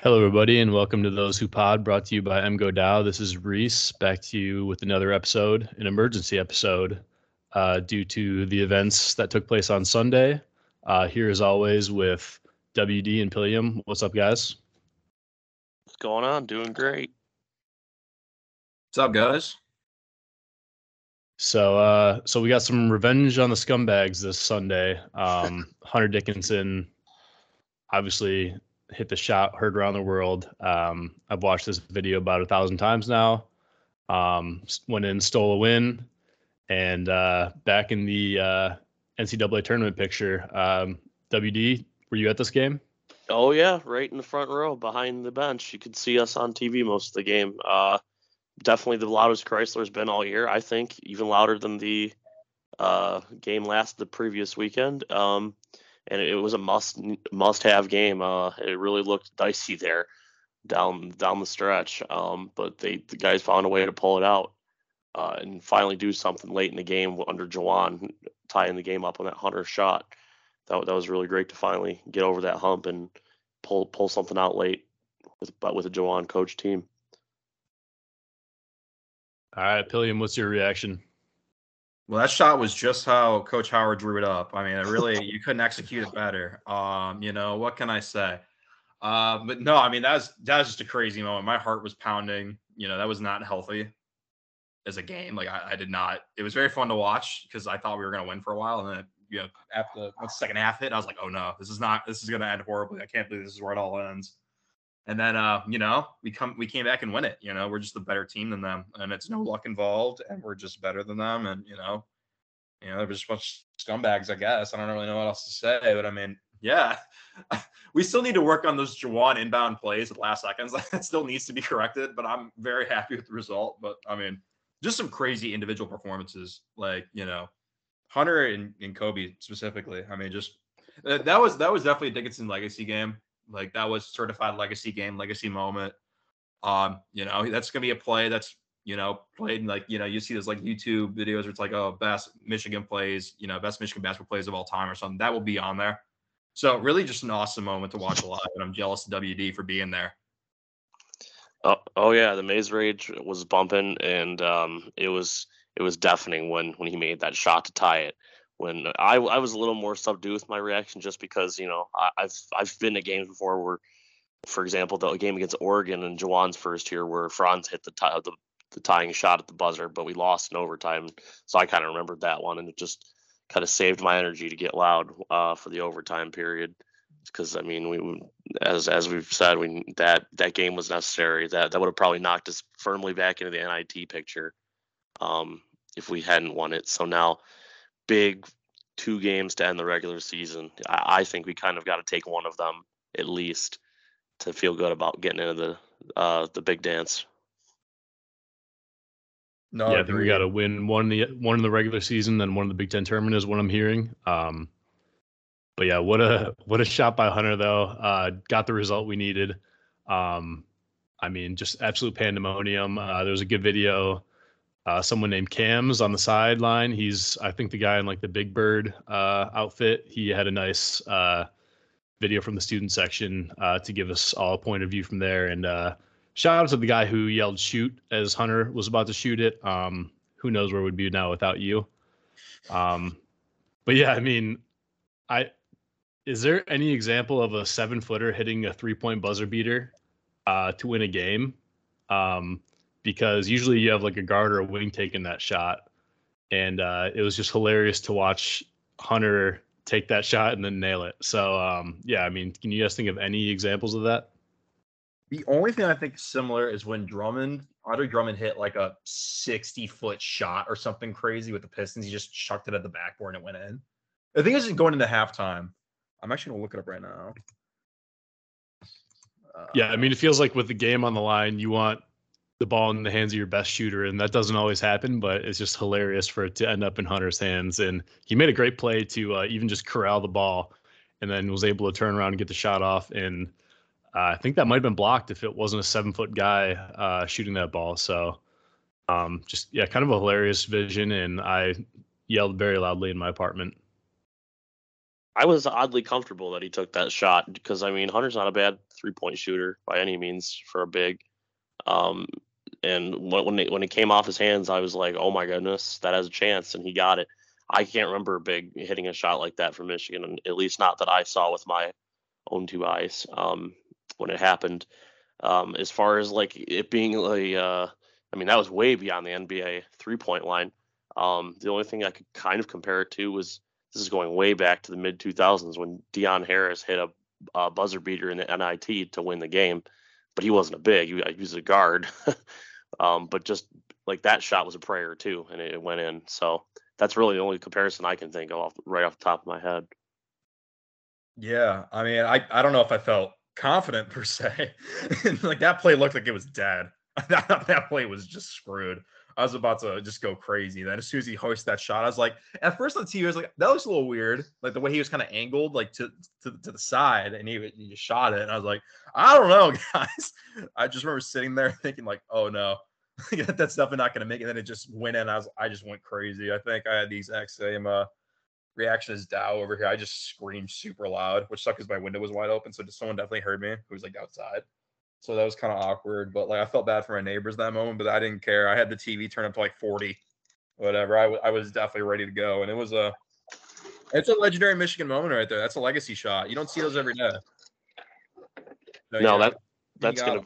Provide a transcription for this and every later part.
Hello, everybody, and welcome to Those Who Pod, brought to you by MGO Dow. This is Reese, back to you with another episode, an emergency episode, uh, due to the events that took place on Sunday. Uh, here, as always, with WD and Pillium. What's up, guys? What's going on? Doing great. What's up, guys? So, uh, so we got some revenge on the scumbags this Sunday. Um, Hunter Dickinson, obviously hit the shot heard around the world. Um, I've watched this video about a thousand times now. Um, went in, stole a win, and uh, back in the uh, NCAA tournament picture. Um, WD, were you at this game? Oh yeah, right in the front row behind the bench. You could see us on TV most of the game. Uh, definitely the loudest Crisler's been all year. I think even louder than the uh, game last the previous weekend. Um, and it was a must must have game. Uh, it really looked dicey there down down the stretch, um, but they the guys found a way to pull it out uh, and finally do something late in the game under Juwan tying the game up on that Hunter shot. That that was really great to finally get over that hump and pull pull something out late with with a Juwan coach team. All right, Pilliam, what's your reaction? Well, that shot was just how Coach Howard drew it up. I mean, it really you couldn't execute it better. Um, you know, what can I say? Uh, but no, I mean that was just a crazy moment. My heart was pounding. You know, that was not healthy as a game. Like I, I did not. It was very fun to watch because I thought we were going to win for a while, and then you know after the second half hit, I was like, oh no, this is not. This is going to end horribly. I can't believe this is where it all ends. And then uh, you know, we come we came back and win it. You know, we're just a better team than them. And it's no luck involved, and we're just better than them. And you know, you know, they're just a bunch of scumbags, I guess. I don't really know what else to say, but I mean, yeah. we still need to work on those Juwan inbound plays at last seconds. that still needs to be corrected, but I'm very happy with the result. But I mean, just some crazy individual performances, like, you know, Hunter and, and Kobe specifically. I mean, just that was that was definitely a Dickinson legacy game. Like that was certified legacy game, legacy moment. Um, you know, that's gonna be a play that's you know played like you know you see those like YouTube videos where it's like oh best Michigan plays, you know best Michigan basketball plays of all time or something. That will be on there. So really, just an awesome moment to watch live, and I'm jealous of WD for being there. Oh, oh yeah, the Maize Rage was bumping, and um, it was it was deafening when when he made that shot to tie it when I, I was a little more subdued with my reaction just because you know I, have I've been to games before where, for example, the game against Oregon and Juwan's first year where Franz hit the, tie, the the tying shot at the buzzer, but we lost in overtime. So I kind of remembered that one, and it just kind of saved my energy to get loud uh, for the overtime period. Because I mean, we as as we've said, we that that game was necessary. That that would have probably knocked us firmly back into the NIT picture um, if we hadn't won it. So now big two games to end the regular season. I, I think we kind of got to take one of them at least to feel good about getting into the uh, the big dance. No, yeah, I think we got to win one in the one in the regular season, then one in the Big Ten tournament is what I'm hearing. Um, but yeah, what a what a shot by Hunter though. Uh, got the result we needed. Um, I mean, just absolute pandemonium. Uh, there was a good video uh, someone named Cams on the sideline. He's, I think, the guy in like the Big Bird uh, outfit. He had a nice uh, video from the student section uh, to give us all a point of view from there. And uh, shout out to the guy who yelled "shoot" as Hunter was about to shoot it. Um, who knows where we'd be now without you? Um, but yeah, I mean, I is there any example of a seven footer hitting a three point buzzer beater uh, to win a game? Um, because usually you have like a guard or a wing taking that shot. And uh, it was just hilarious to watch Hunter take that shot and then nail it. So um, yeah, I mean, can you guys think of any examples of that? The only thing I think is similar is when Drummond, Andre Drummond hit like a 60 foot shot or something crazy with the Pistons. He just chucked it at the backboard and it went in. I think it's going into halftime. I'm actually gonna look it up right now. Uh, yeah, I mean, it feels like with the game on the line, you want the ball in the hands of your best shooter, and that doesn't always happen. But it's just hilarious for it to end up in Hunter's hands, and he made a great play to uh, even just corral the ball, and then was able to turn around and get the shot off. And uh, I think that might have been blocked if it wasn't a seven foot guy uh, shooting that ball. So um, just yeah, kind of a hilarious vision, and I yelled very loudly in my apartment. I was oddly comfortable that he took that shot because I mean Hunter's not a bad three point shooter by any means for a big. Um, and when when it, when it came off his hands, I was like, oh my goodness, that has a chance, and he got it. I can't remember a Big hitting a shot like that from Michigan, and at least not that I saw with my own two eyes um, when it happened. Um, as far as like it being like, uh, I mean, that was way beyond the NBA three point line. Um, the only thing I could kind of compare it to was this is going way back to the mid 2000s when Dion Harris hit a, a, buzzer beater in the NIT to win the game, but he wasn't a big. He was a guard. um, but just like that shot was a prayer too, and it, went in. So that's really the only comparison I can think of off, right off the top of my head. Yeah, I mean, I, I don't know if I felt confident per se. like that play looked like it was dead. that play was just screwed. I was about to just go crazy. Then as soon as he hoisted that shot, I was like, at first on TV, I was like, that looks a little weird. Like the way he was kind of angled, like to, to to the side, and he, he just shot it. And I was like, I don't know, guys. I just remember sitting there thinking like, oh no, that's definitely not going to make it. And then it just went in. I was I just went crazy. I think I had the exact same uh, reaction as Dow over here. I just screamed super loud, which sucked because my window was wide open. So someone definitely heard me who was like outside. So that was kind of awkward. But like I felt bad for my neighbors that moment, but I didn't care. I had the TV turned up to like 40, whatever. I, w- I was definitely ready to go. And it was a it's a legendary Michigan moment right there. That's a legacy shot. You don't see those every day. So, no, yeah, that that's gonna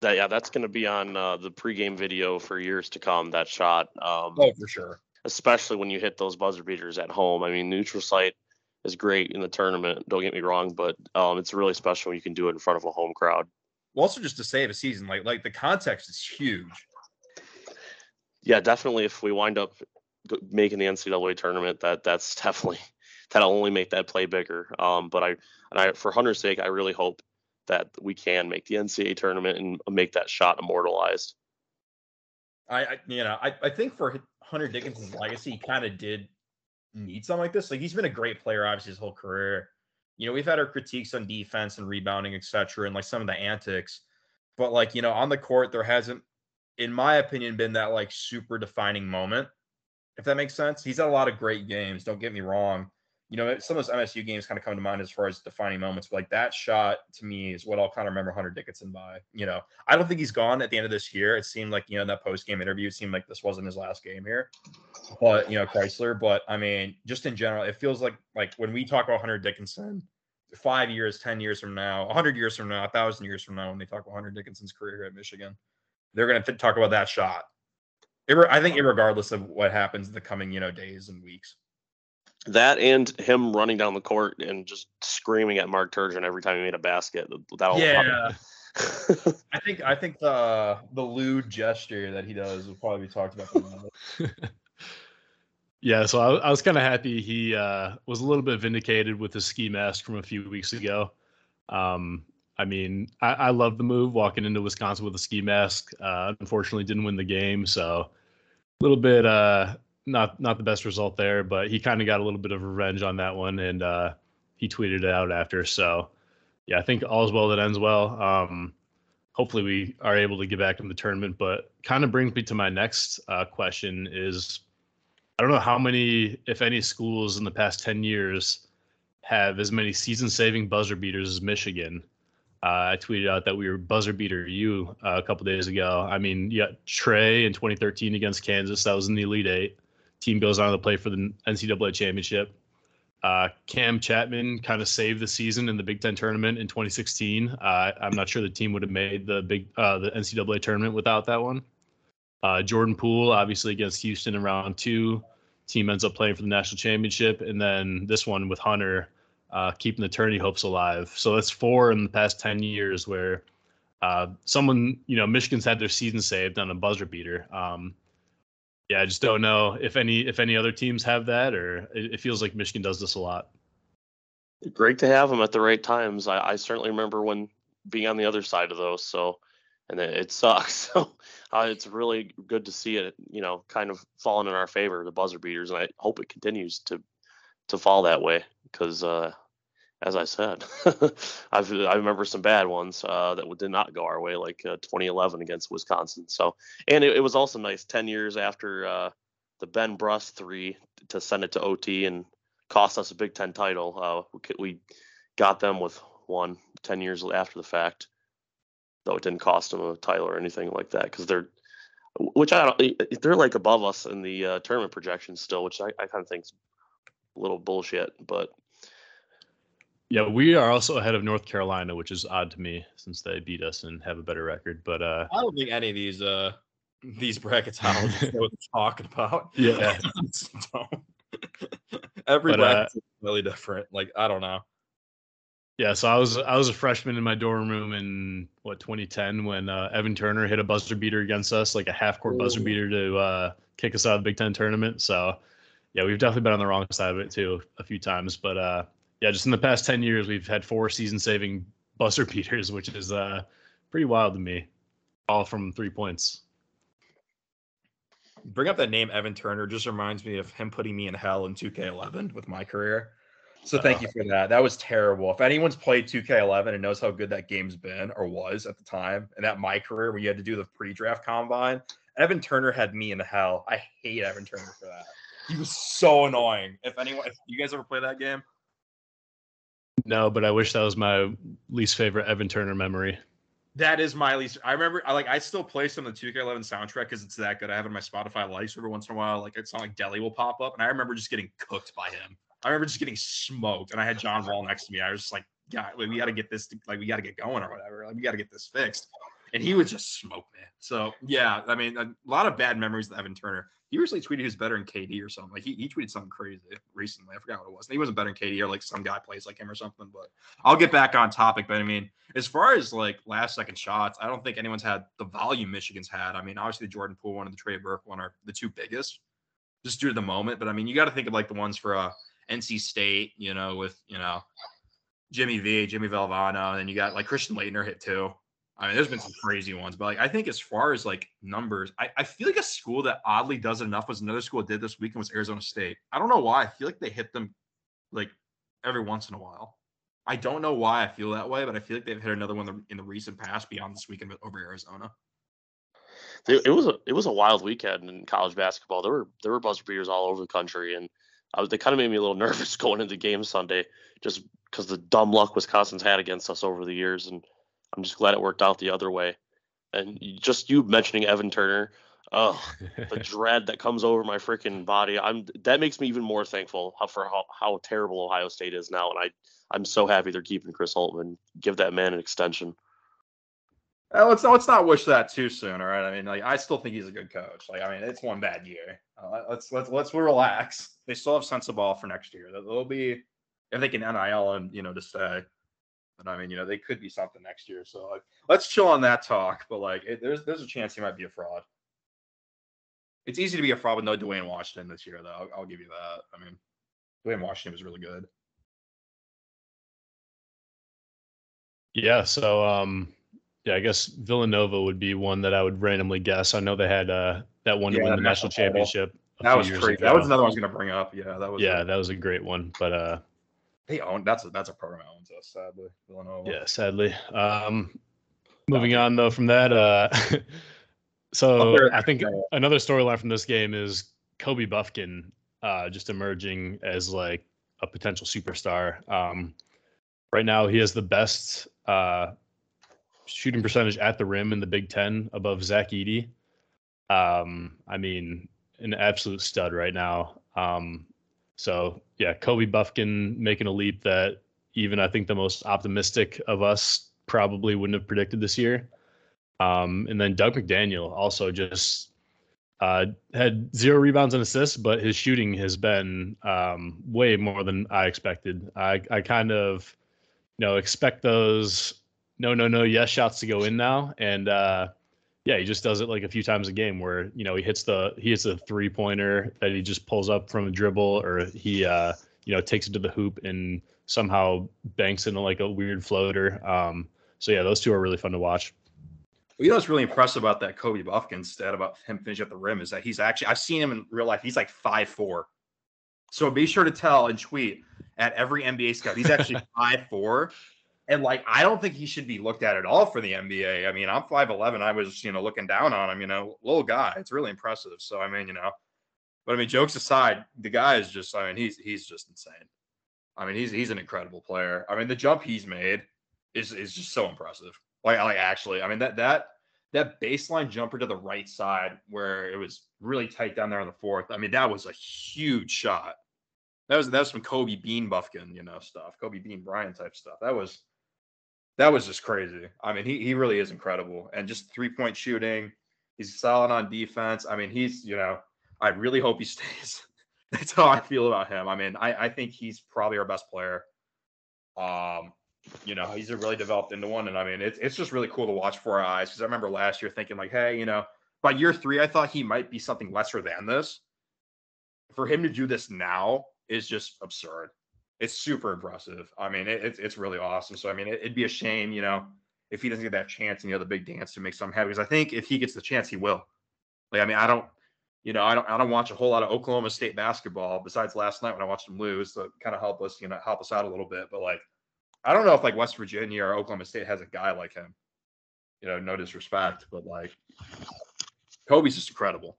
that yeah, that's gonna be on uh, the pregame video for years to come. That shot. Um, oh, for sure. Especially when you hit those buzzer beaters at home. I mean, neutral site is great in the tournament. Don't get me wrong, but um, it's really special when you can do it in front of a home crowd. Well, also just to save a season, like like the context is huge. Yeah, definitely. If we wind up making the NCAA tournament, that that's definitely that'll only make that play bigger. Um, but I and I for Hunter's sake, I really hope that we can make the NCAA tournament and make that shot immortalized. I, I you know I, I think for Hunter Dickinson's legacy, he kind of did need something like this. Like he's been a great player, obviously his whole career you know, we've had our critiques on defense and rebounding, et cetera, and like some of the antics, but like you know, on the court, there hasn't, in my opinion, been that like super defining moment. If that makes sense, he's had a lot of great games. Don't get me wrong. You know, some of those MSU games kind of come to mind as far as defining moments. But like that shot to me is what I'll kind of remember Hunter Dickinson by. You know, I don't think he's gone at the end of this year. It seemed like you know in that post game interview, it seemed like this wasn't his last game here. But you know, Crisler. But I mean, just in general, it feels like like when we talk about Hunter Dickinson, five years, 10 years from now, 100 years from now, a 1,000 years from now, when they talk about Hunter Dickinson's career at Michigan, they're going to talk about that shot. I think, regardless of what happens in the coming, you know, days and weeks. That and him running down the court and just screaming at Mark Turgeon every time he made a basket. That'll yeah. I think I think the the lewd gesture that he does will probably be talked about. Yeah, so I, I was kind of happy he uh, was a little bit vindicated with the ski mask from a few weeks ago. Um, I mean, I, I love the move walking into Wisconsin with a ski mask. Uh, unfortunately, didn't win the game, so a little bit uh, not not the best result there. But he kind of got a little bit of revenge on that one, and uh, he tweeted it out after. So yeah, I think all's well that ends well. Um, hopefully, we are able to get back in the tournament. But kind of brings me to my next uh, question: is I don't know how many, if any, schools in the past 10 years have as many season saving buzzer beaters as Michigan. Uh, I tweeted out that we were buzzer beater you uh, a couple days ago. I mean, got Trey in 2013 against Kansas. That was in the Elite Eight. Team goes on to play for the NCAA championship. Uh, Kam Chatman kind of saved the season in the Big Ten tournament in 2016. Uh, I'm not sure the team would have made the big uh, the NCAA tournament without that one. Uh, Jordan Poole, obviously against Houston in round two. Team ends up playing for the national championship, and then this one with Hunter, uh, keeping the tourney hopes alive. So that's four in the past ten years where uh, someone, you know, Michigan's had their season saved on a buzzer beater. Um, yeah, I just don't know if any if any other teams have that, or it, it feels like Michigan does this a lot. Great to have them at the right times. I, I certainly remember when being on the other side of those. So and it, it sucks. So uh, it's really good to see it, you know, kind of falling in our favor, the buzzer beaters, and I hope it continues to to fall that way because, uh, as I said, I've I remember some bad ones uh, that did not go our way, like uh, 2011 against Wisconsin. So, and it, it was also nice 10 years after uh, the Ben Brust three to send it to OT and cost us a Big Ten title. Uh, we, we got them with one 10 years after the fact, though it didn't cost them a title or anything like that because they're, which I don't, they're like above us in the uh, tournament projections still, which I, I kind of think's a little bullshit, but. Yeah, we are also ahead of North Carolina, which is odd to me since they beat us and have a better record. But uh, I don't think any of these uh these brackets I don't know what they're talking about. Yeah. Every But, uh, bracket's really different. Like I don't know. Yeah, so I was I was a freshman in my dorm room in what 2010 when uh, Evan Turner hit a buzzer beater against us, like a half court buzzer beater to uh, kick us out of the Big Ten tournament. So yeah, we've definitely been on the wrong side of it too a few times. But uh, yeah, just in the past 10 years, we've had four season saving buzzer beaters, which is uh, pretty wild to me, all from three points. Bring up that name Evan Turner just reminds me of him putting me in hell in 2K11 with my career. So thank you for that. That was terrible. If anyone's played 2K11 and knows how good that game's been or was at the time, and that my career where you had to do the pre-draft combine, Evan Turner had me in hell. I hate Evan Turner for that. He was so annoying. If anyone, if you guys ever play that game, No, but I wish that was my least favorite Evan Turner memory. That is my least. I remember, I like, I still play some of the 2K11 soundtrack because it's that good. I have it in my Spotify likes every once in a while. Like, it's not like Deli will pop up, and I remember just getting cooked by him. I remember just getting smoked, and I had John Wall next to me. I was just like, "God, we got to get this, like, we got to get going or whatever. Like, we got to get this fixed." And he would just smoke me. So yeah, I mean, a lot of bad memories of Evan Turner. He recently tweeted he's better than KD or something. Like he, he tweeted something crazy recently. I forgot what it was. He wasn't better than KD or like some guy plays like him or something. But I'll get back on topic. But I mean, as far as like last second shots, I don't think anyone's had the volume Michigan's had. I mean, obviously the Jordan Poole one and the Trey Burke one are the two biggest, just due to the moment. But I mean, you got to think of like the ones for uh, NC State, you know, with you know Jimmy V, Jimmy Valvano, and then you got like Christian Laettner hit too. I mean, there's been some crazy ones, but like I think as far as like numbers, I, I feel like a school that oddly does it enough was another school that did this weekend was Arizona State. I don't know why. I feel like they hit them like every once in a while. I don't know why I feel that way, but I feel like they've hit another one in the- recent past beyond this weekend over Arizona. It, it was a it was a wild weekend in college basketball. There were there were buzzer beaters all over the country, and I was they kind of made me a little nervous going into game Sunday, just because the dumb luck Wisconsin's had against us over the years, and I'm just glad it worked out the other way. And just you mentioning Evan Turner, oh, the dread that comes over my freaking body. I'm that makes me even more thankful for how, how terrible Ohio State is now, and I I'm so happy they're keeping Chris Holtmann. Give that man an extension. Uh, let's not let's not wish that too soon. All right. I mean, like I still think he's a good coach. Like I mean, it's one bad year. Uh, let's let's let's relax. They still have Sensabaugh for next year. They'll be if they can nil and you know to stay. But I mean, you know, they could be something next year. So like, let's chill on that talk. But like, it, there's there's a chance he might be a fraud. It's easy to be a fraud with no Duane Washington this year, though. I'll, I'll give you that. I mean, Duane Washington was really good. Yeah, so um yeah, I guess Villanova would be one that I would randomly guess. I know they had uh that one to win the national national championship. a That was crazy. ago. That was another one I was gonna bring up. Yeah, that was. Yeah, that was a great one. But uh they own. That's a that's a program that owns us. Sadly, Villanova. yeah, sadly. Um moving on though from that, uh so I think another storyline from this game is Kobe Bufkin uh just emerging as like a potential superstar. Um right now he has the best uh shooting percentage at the rim in the Big Ten above Zach Edey. Um, I mean, an absolute stud right now. Um, so yeah, Kobe Bufkin making a leap that even I think the most optimistic of us probably wouldn't have predicted this year. Um, and then Dug McDaniel also just uh, had zero rebounds and assists, but his shooting has been um, way more than I expected. I, I kind of, you know, expect those no, no, no, yes shots to go in now, and uh, yeah, he just does it like a few times a game where you know he hits the he hits a three pointer that he just pulls up from a dribble, or he uh, you know takes it to the hoop and somehow banks into like a weird floater. Um, so yeah, those two are really fun to watch. Well, you know what's really impressive about that Kobe Bufkin stat about him finishing at the rim is that he's actually I've seen him in real life. He's like five four. So be sure to tell and tweet at every NBA scout. He's actually five four. And like I don't think he should be looked at at all for the NBA. I mean, I'm 5'11. I was, you know, looking down on him, you know, little guy. It's really impressive. So I mean, you know, But I mean, jokes aside, the guy is just. I mean, he's he's just insane. I mean, he's he's an incredible player. I mean, the jump he's made is is just so impressive. Like like actually, I mean that that that baseline jumper to the right side where it was really tight down there on the fourth. I mean, that was a huge shot. That was that was some Kobe Bean Bufkin, you know, stuff. Kobe Bean Bryant type stuff. That was that was just crazy. I mean, he he really is incredible. And just three point shooting. He's solid on defense. I mean, he's, you know, I really hope he stays. That's how I feel about him. I mean, I, I think he's probably our best player. Um, you know, he's really developed into one. And I mean, it's it's just really cool to watch for our eyes because I remember last year thinking, like, hey, you know, by year three, I thought he might be something lesser than this. For him to do this now is just absurd. It's super impressive. I mean, it, it's it's really awesome. So I mean, it, would be a shame, you know, if he doesn't get that chance in the other big dance to make some happy. Because I think if he gets the chance, he will. Like, I mean, I don't, you know, I don't I don't watch a whole lot of Oklahoma State basketball besides last night when I watched them lose. So kind of help us, you know, help us out a little bit. But like, I don't know if like West Virginia or Oklahoma State has a guy like him. You know, no disrespect, but like Kobe's just incredible.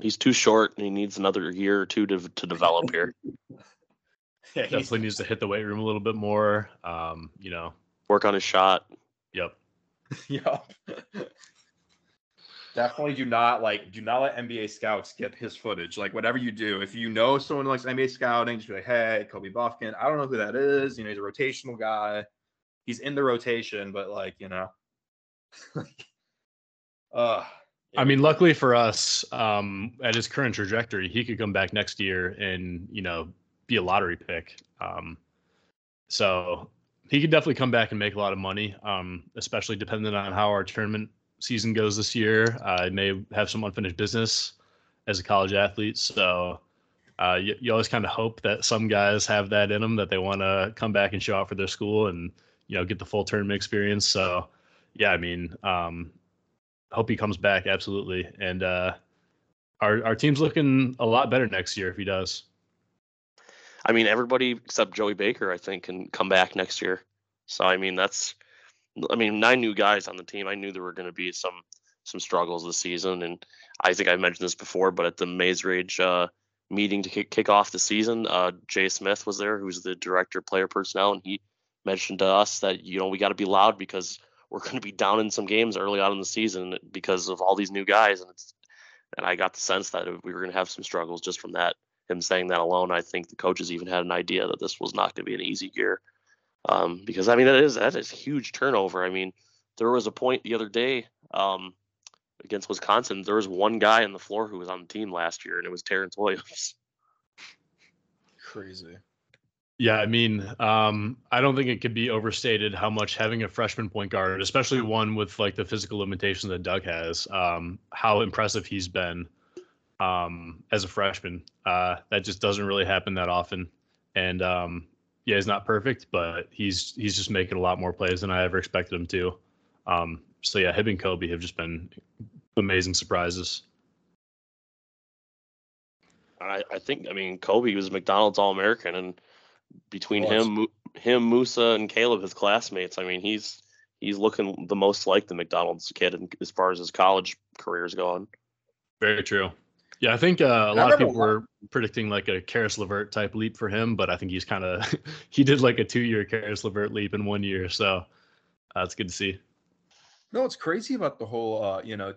He's too short and he needs another year or two to to develop here. yeah, Definitely needs to hit the weight room a little bit more. Um, you know, work on his shot. Yep. yep. Definitely do not like do not let NBA scouts get his footage. Like whatever you do, if you know someone likes NBA scouting, just be like, hey, Kobe Bufkin. I don't know who that is. You know, he's a rotational guy. He's in the rotation, but like, you know. uh I mean, luckily for us, um, at his current trajectory, he could come back next year and, you know, be a lottery pick. Um, so he could definitely come back and make a lot of money, um, especially depending on how our tournament season goes this year. I may have some unfinished business as a college athlete, so uh, you, you, always kind of hope that some guys have that in them that they want to come back and show out for their school and you know get the full tournament experience. So yeah, I mean, um, hope he comes back absolutely, and uh, our our team's looking a lot better next year if he does. I mean, everybody except Joey Baker, I think, can come back next year. So I mean, that's I mean, nine new guys on the team. I knew there were going to be some some struggles this season, and I think I mentioned this before, but at the Maize Rage uh, meeting to kick, kick off the season, uh, Jay Smith was there, who's the director of player personnel, and he mentioned to us that you know we got to be loud because we're going to be down in some games early on in the season because of all these new guys, and it's and I got the sense that we were going to have some struggles just from that. Him saying that alone, I think the coaches even had an idea that this was not going to be an easy year. Um, because I mean that is that is huge turnover. I mean, there was a point the other day um, against Wisconsin. There was one guy on the floor who was on the team last year, and it was Terrance Williams. Crazy. Yeah, I mean, um, I don't think it could be overstated how much having a freshman point guard, especially one with like the physical limitations that Dug has, um, how impressive he's been um, as a freshman. Uh, that just doesn't really happen that often. And um, yeah, he's not perfect, but he's he's just making a lot more plays than I ever expected him to. Um, so yeah, him and Kobe have just been amazing surprises. I, I think I mean Kobe was McDonald's All American, and between him, him, Moussa, and Caleb, his classmates, I mean he's he's looking the most like the McDonald's kid as far as his college career is going. Very true. Yeah, I think uh, a lot of people were predicting like a Caris LeVert type leap for him, but I think he's kind of he did like a two year Caris LeVert leap in one year, so that's uh, good to see. No, it's crazy about the whole uh, you know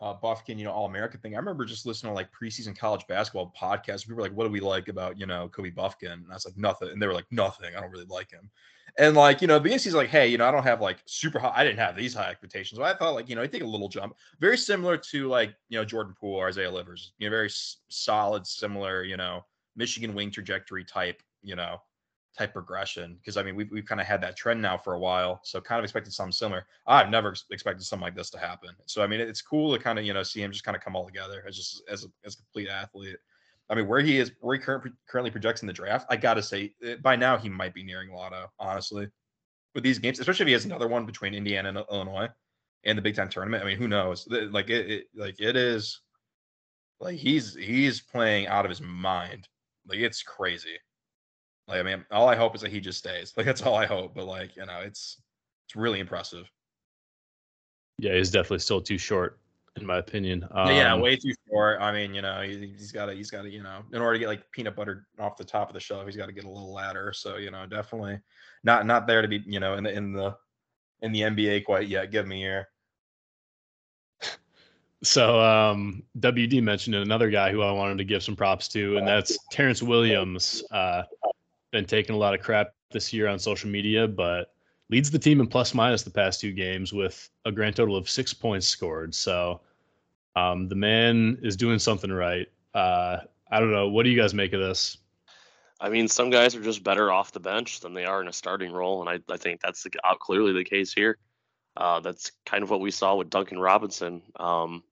uh, Bufkin, you know, All American thing. I remember just listening to like preseason college basketball podcasts. People were like, "What do we like about you know Kobe Bufkin?" And I was like, "Nothing." And they were like, "Nothing. I don't really like him." And like, you know, the NC's like, hey, you know, I don't have like super high, I didn't have these high expectations. But I thought like, you know, I take a little jump, very similar to like, you know, Jordan Poole or Isaiah Livers, you know, very s- solid, similar, you know, Michigan wing trajectory type, you know, type progression. Cause I mean, we've, we've kind of had that trend now for a while. So kind of expected something similar. I've never expected something like this to happen. So, I mean, it's cool to kind of, you know, see him just kind of come all together as just as a, as a complete athlete. I mean, where he is, where he current, currently projects in the draft, I got to say, eh, by now he might be nearing Lotto, honestly with these games, especially if he has another one between Indiana and Illinois and the Big Ten tournament. I mean, who knows? Like it, it like it is like he's he's playing out of his mind. Like it's crazy. Like I mean, all I hope is that he just stays. Like that's all I hope. But like you know, it's it's really impressive. Yeah, he's definitely still too short. in my opinion. Um, yeah, way too short. I mean, you know, he, has got to, he's got to, you know, in order to get like peanut butter off the top of the shelf, he's got to get a little ladder. So, you know, definitely not not there to be, you know, in the in the in the NBA quite yet. Give me here. So um, WD mentioned another guy who I wanted to give some props to, and that's Terrance Williams. Uh, been taking a lot of crap this year on social media, but leads the team in plus minus the past two games with a grand total of six points scored. So um, the man is doing something right. Uh, I don't know. What do you guys make of this? I mean, some guys are just better off the bench than they are in a starting role, and I, I think that's the, clearly the case here. Uh, that's kind of what we saw with Duncan Robinson. Um,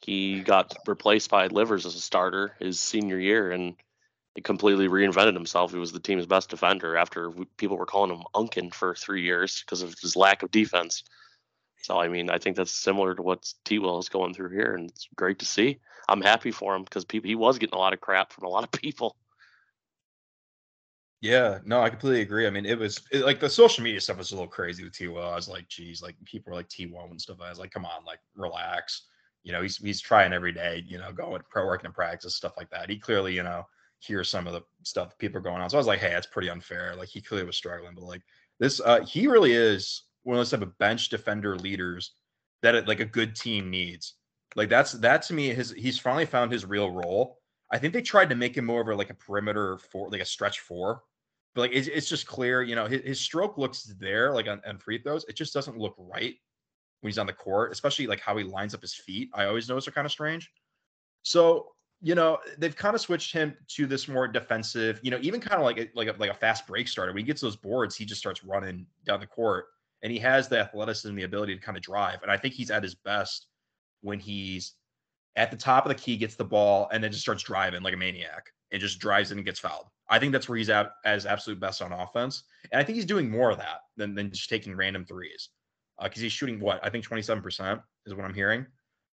he got replaced by Livers as a starter his senior year, and he completely reinvented himself. He was the team's best defender after people were calling him Unkin for three years because of his lack of defense. So I mean, I think that's similar to what T. Will is going through here, and it's great to see. I'm happy for him because people he was getting a lot of crap from a lot of people. Yeah, no, I completely agree. I mean, it was it, like the social media stuff was a little crazy with T. Will. I was like, geez, like people were like T. Will and stuff. I was like, come on, like relax you know, he's he's trying every day, you know, going pro working in practice, stuff like that. He clearly, you know, hears some of the stuff people are going on. So I was like, hey, that's pretty unfair. Like he clearly was struggling, but like this, uh, he really is one of those type of bench defender leaders that it, like a good team needs. Like that's that to me, his he's finally found his real role. I think they tried to make him more of a, like a perimeter for like a stretch four, but like it's, it's just clear, you know, his, his stroke looks there like on, on free throws. It just doesn't look right when he's on the court, especially like how he lines up his feet. I always notice are kind of strange. So, you know, they've kind of switched him to this more defensive, you know, even kind of like a, like a, like a fast break starter. When he gets those boards, he just starts running down the court and he has the athleticism the ability to kind of drive. And I think he's at his best when he's at the top of the key, gets the ball, and then just starts driving like a maniac and just drives in and gets fouled. I think that's where he's at as absolute best on offense. And I think he's doing more of that than, than just taking random threes because uh, he's shooting what I think 27% is what I'm hearing.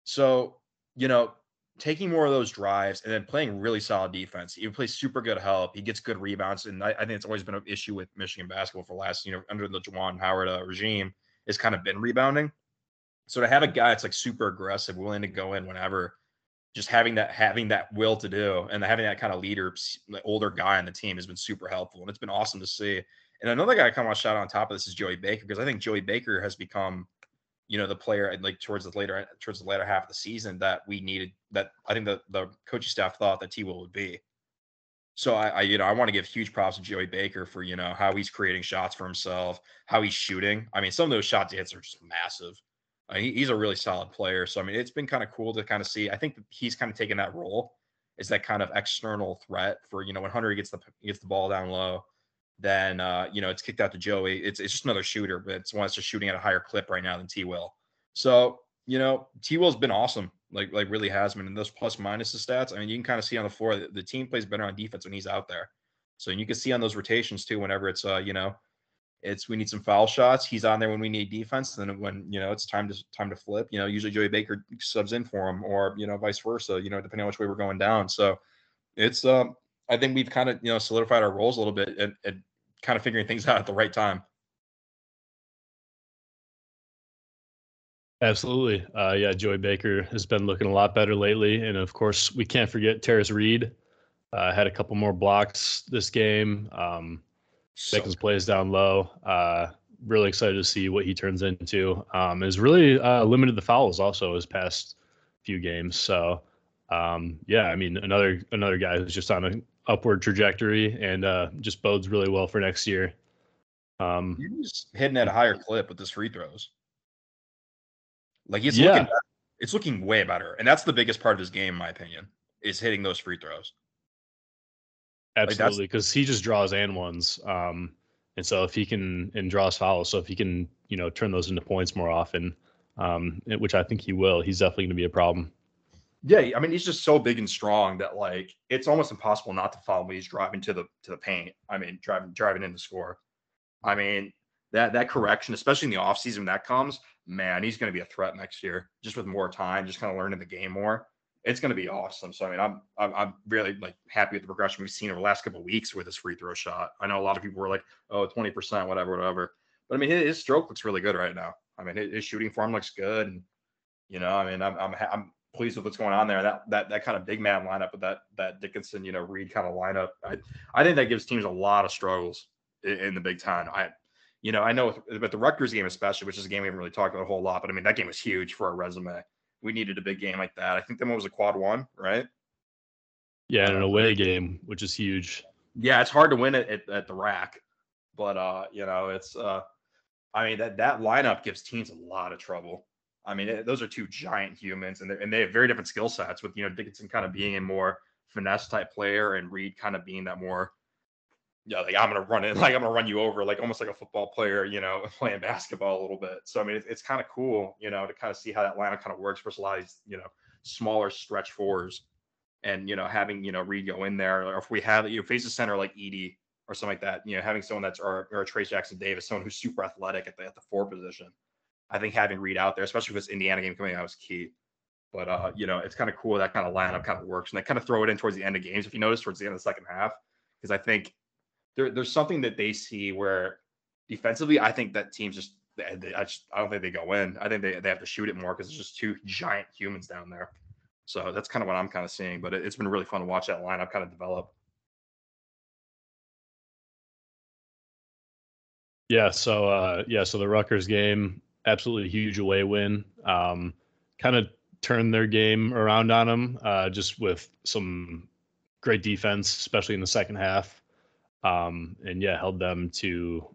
So, you know, taking more of those drives and then playing really solid defense. He plays super good help. He gets good rebounds. And I, I think it's always been an issue with Michigan basketball for last, you know, under the Juwan Howard uh, regime, is kind of been rebounding. So to have a guy that's like super aggressive, willing to go in whenever, just having that having that will to do and having that kind of leader, older guy on the team has been super helpful. And it's been awesome to see. And another guy I kind of want to shout out on top of this is Joey Baker because I think Joey Baker has become, you know, the player like towards the later towards the later half of the season that we needed. That I think the the coaching staff thought that T Will would be. So I, I, you know I want to give huge props to Joey Baker for you know how he's creating shots for himself, how he's shooting. I mean, some of those shots hits are just massive. I mean, he's a really solid player. So I mean, it's been kind of cool to kind of see. I think he's kind of taken that role as that kind of external threat for you know when Hunter gets the gets the ball down low then uh, you know it's kicked out to Joey. It's it's just another shooter, but it's one that's just shooting at a higher clip right now than T Will. So you know T Will's been awesome, like like really has been. And those plus minus the stats, I mean, you can kind of see on the floor that the team plays better on defense when he's out there. So you can see on those rotations too, whenever it's uh you know it's we need some foul shots. He's on there when we need defense. Then when you know it's time to time to flip, you know usually Joey Baker subs in for him, or you know vice versa. You know depending on which way we're going down. So it's um I think we've kind of you know solidified our roles a little bit and, and kind of figuring things out at the right time. Absolutely. Uh, yeah, Joey Baker has been looking a lot better lately. And of course, we can't forget Tarris Reed. Uh, had a couple more blocks this game. Um, so. plays down low. Uh, really excited to see what he turns into. Um, has really uh, limited the fouls also his past few games. So um, yeah, I mean another another guy who's just on a upward trajectory and uh, just bodes really well for next year. Um, he's hitting at a higher clip with his free throws. Like he's yeah. looking, it's looking way better, and that's the biggest part of his game, in my opinion, is hitting those free throws. Absolutely, because like he just draws and ones, um, and so if he can and draws fouls, so if he can, you know, turn those into points more often, um, which I think he will, he's definitely going to be a problem. Yeah, I mean he's just so big and strong that like it's almost impossible not to follow when he's driving to the to the paint. I mean, driving driving in the score. I mean, that that correction, especially in the offseason when that comes, man, he's going to be a threat next year. Just with more time, just kind of learning the game more. It's going to be awesome. So I mean, I'm, I'm I'm really like happy with the progression we've seen over the last couple of weeks with his free throw shot. I know a lot of people were like, oh, 20%, whatever, whatever. But I mean, his, his stroke looks really good right now. I mean, his, his shooting form looks good. And You know, I mean, I'm I'm I'm pleased with what's going on there. That that that kind of big man lineup with that that Dickinson, you know, Reed kind of lineup. I I think that gives teams a lot of struggles in, in the Big Ten. I you know, I know, but the Rutgers game especially, which is a game we haven't really talked about a whole lot, but I mean that game was huge for our resume. We needed a big game like that. I think that one was a quad one, right? Yeah, and an away game, which is huge. Yeah, it's hard to win it at, at the RAC, but uh, you know, it's uh, I mean that that lineup gives teams a lot of trouble. I mean, it, those are two giant humans, and and they have very different skill sets. With you know Dickinson kind of being a more finesse type player, and Reed kind of being that more yeah, like I'm gonna run it, like I'm gonna run you over, like almost like a football player, you know, playing basketball a little bit. So I mean, it's, it's kind of cool, you know, to kind of see how that lineup kind of works versus a lot of these, you know, smaller stretch fours, and you know, having you know Reed go in there, or if we have you know, face a center like Edey or something like that, you know, having someone that's or, or Trayce Jackson Davis, someone who's super athletic at the at the four position. I think having Reed out there, especially with this Indiana game coming out, was key. But uh, you know, it's kind of cool that kind of lineup kind of works, and they kind of throw it in towards the end of games. If you notice, towards the end of the second half, because I think there, there's something that they see where defensively, I think that teams just, they, I, just I don't think they go in. I think they, they have to shoot it more because it's just two giant humans down there. So that's kind of what I'm kind of seeing. But it, it's been really fun to watch that lineup kind of develop. Yeah. So uh, yeah. So the Rutgers game, absolutely huge away win. Um, kind of turned their game around on them, uh, just with some great defense, especially in the second half um, and yeah, held them to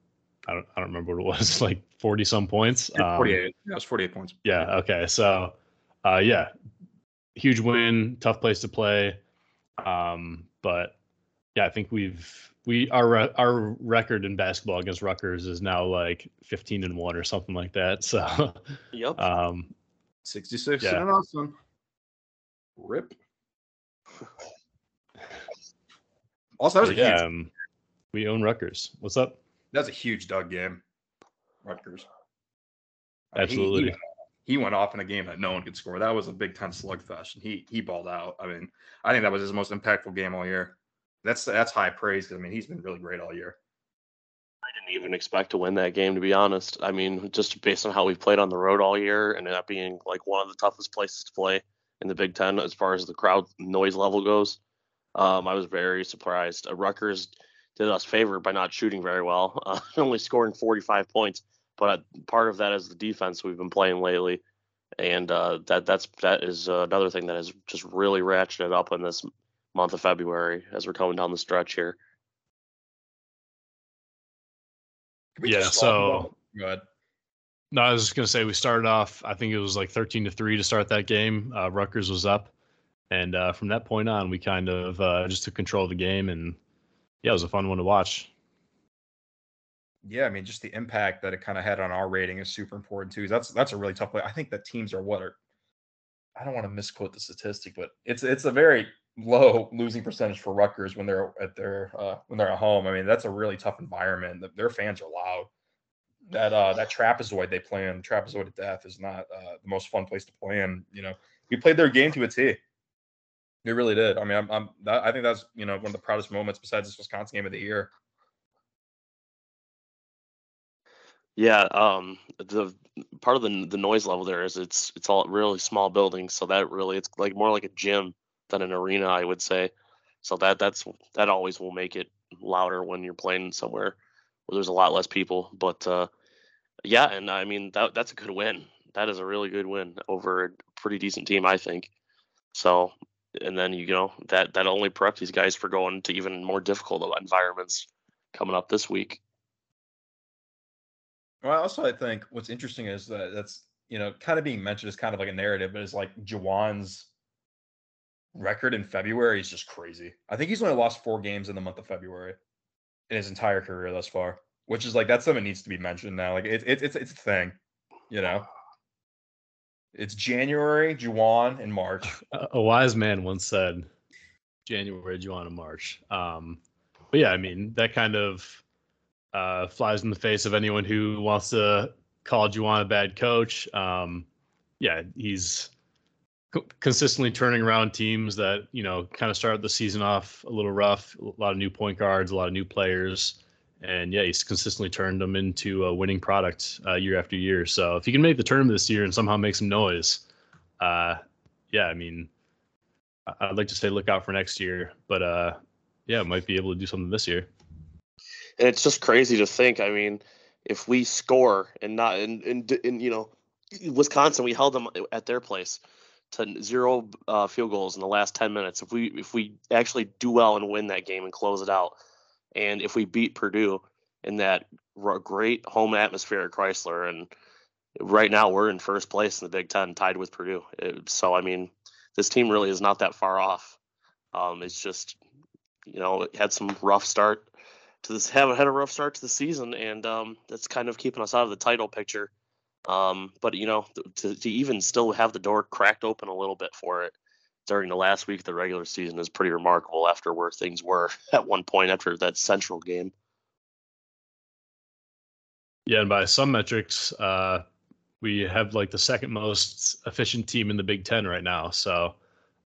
I don't I don't remember what it was like forty some points. Um, forty eight. Yeah, it was forty eight points. Yeah. Okay. So, uh, yeah, huge win, tough place to play, um, but yeah, I think we've we our our record in basketball against Rutgers is now like fifteen and one or something like that. So, yep. Um, sixty six yeah. and awesome. Rip. Also, that was a yeah, huge, um, we own Rutgers. What's up? That's a huge Dug game. Rutgers. Absolutely. He, he, he, went off in a game that no one could score. That was a Big Ten slugfest, and he he balled out. I mean, I think that was his most impactful game all year. That's that's high praise. I mean, he's been really great all year. I didn't even expect to win that game, to be honest. I mean, just based on how we played on the road all year, and that being like one of the toughest places to play in the Big Ten as far as the crowd noise level goes, um, I was very surprised. Uh, Rutgers did us favor by not shooting very well, uh, only scoring 45 points. But part of that is the defense we've been playing lately, and uh, that that's that is uh, another thing that has just really ratcheted up in this month of February as we're coming down the stretch here. Yeah. So. Good. No, I was just gonna say we started off. I think it was like 13 to three to start that game. Uh, Rutgers was up, and uh, from that point on, we kind of uh, just took control of the game and yeah, it was a fun one to watch. Yeah, I mean, just the impact that it kind of had on our rating is super important too. That's that's a really tough play. I think that teams are what are. I don't want to misquote the statistic, but it's it's a very low losing percentage for Rutgers when they're at their uh, when they're at home. I mean, that's a really tough environment. Their fans are loud. That uh, that trapezoid they play in, trapezoid of death, is not uh, the most fun place to play in. You know, we played their game to a T. It really did. I mean, I'm, I'm that, I think that's you know one of the proudest moments besides this Wisconsin game of the year. Yeah, um, the part of the the noise level there is it's it's all really small buildings, so that really it's like more like a gym than an arena, I would say. So that that's that always will make it louder when you're playing somewhere where there's a lot less people. But uh, yeah, and I mean that that's a good win. That is a really good win over a pretty decent team, I think. So and then you know that that only prep these guys for going to even more difficult environments coming up this week. Well, also I think what's interesting is that that's you know kind of being mentioned as kind of like a narrative, but it's like Juwan's record in February is just crazy. I think he's only lost four games in the month of February in his entire career thus far, which is like that's something that needs to be mentioned now. Like it's it's it's a thing, you know. It's January, Juwan, and March. A wise man once said, "January, Juwan, and March." Um, but yeah, I mean that kind of uh, flies in the face of anyone who wants to call Juwan a bad coach. Um, yeah, he's co- consistently turning around teams that you know kind of started the season off a little rough. A lot of new point guards, a lot of new players and yeah, he's consistently turned them into a winning product uh, year after year. So if he can make the tournament this year and somehow make some noise, uh, yeah, I mean, I'd like to say look out for next year, but uh, yeah, might be able to do something this year. And it's just crazy to think. I mean, if we score and not in in, in you know Wisconsin, we held them at their place to zero uh, field goals in the last ten minutes. If we if we actually do well and win that game and close it out, and if we beat Purdue in that great home atmosphere at Crisler and right now we're in first place in the Big Ten, tied with Purdue. It, so I mean, this team really is not that far off. Um, it's just you know it had some rough start to this haven't had a rough start to the season, and um, that's kind of keeping us out of the title picture. Um, but you know, to, to even still have the door cracked open a little bit for it during the last week of the regular season is pretty remarkable after where things were at one point after that central game. Yeah, and by some metrics, uh, we have like the second most efficient team in the Big Ten right now. So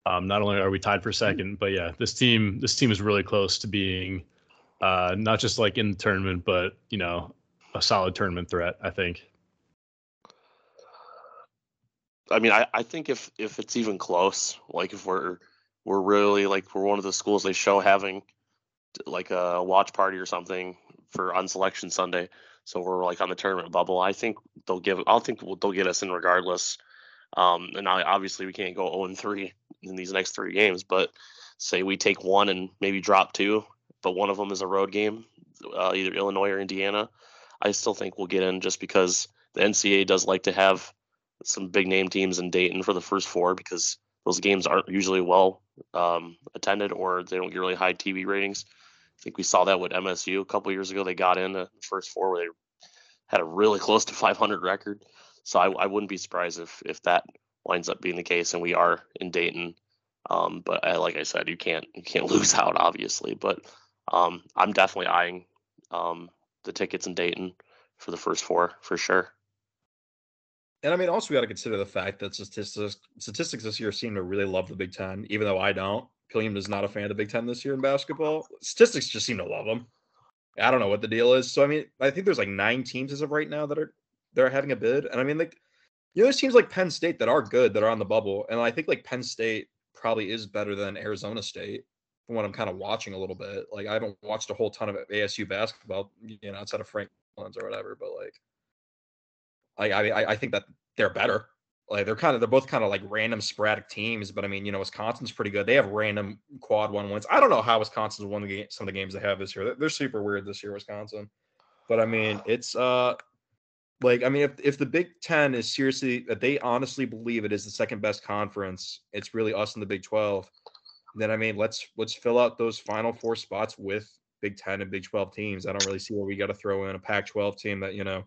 um, not only are we tied for second, but yeah, this team this team is really close to being uh, not just like in the tournament, but you know, a solid tournament threat. I think. I mean, I, I think if if it's even close, like if we're we're really like we're one of the schools they show having like a watch party or something for on selection Sunday, so we're like on the tournament bubble. I think they'll give. I think they'll get us in regardless. Um, and obviously we can't go 0 and 3 in these next three games, but say we take one and maybe drop two, but one of them is a road game, uh, either Illinois or Indiana. I still think we'll get in just because the NCAA does like to have some big name teams in Dayton for the first four because those games aren't usually well um, attended or they don't get really high TV ratings. I think we saw that with MSU a couple years ago. They got in the first four where they had a really close to 500 record. So I, I wouldn't be surprised if if that winds up being the case and we are in Dayton. Um, but I, like I said, you can't you can't lose out obviously. But um, I'm definitely eyeing um, the tickets in Dayton for the first four for sure. And I mean, also we got to consider the fact that statistics statistics this year seem to really love the Big Ten, even though I don't. Killiam is not a fan of the Big Ten this year in basketball. Statistics just seem to love them. I don't know what the deal is. So I mean, I think there's like nine teams as of right now that are they're having a bid, and I mean, like you know, there's teams like Penn State that are good that are on the bubble, and I think like Penn State probably is better than Arizona State from what I'm kind of watching a little bit. Like I haven't watched a whole ton of ASU basketball, you know, outside of Frank Mullins or whatever, but like I I I think that they're better. Like they're kind of they're both kind of like random sporadic teams, but I mean, you know, Wisconsin's pretty good. They have random quad one wins. I don't know how Wisconsin's won the game, some of the games they have this year. They're, they're super weird this year, Wisconsin. But I mean, it's uh like I mean, if if the Big Ten is seriously that they honestly believe it is the second best conference, it's really us in the Big Twelve then I mean, let's let's fill out those final four spots with Big Ten and Big Twelve teams. I don't really see where we got to throw in a Pac-12 team that you know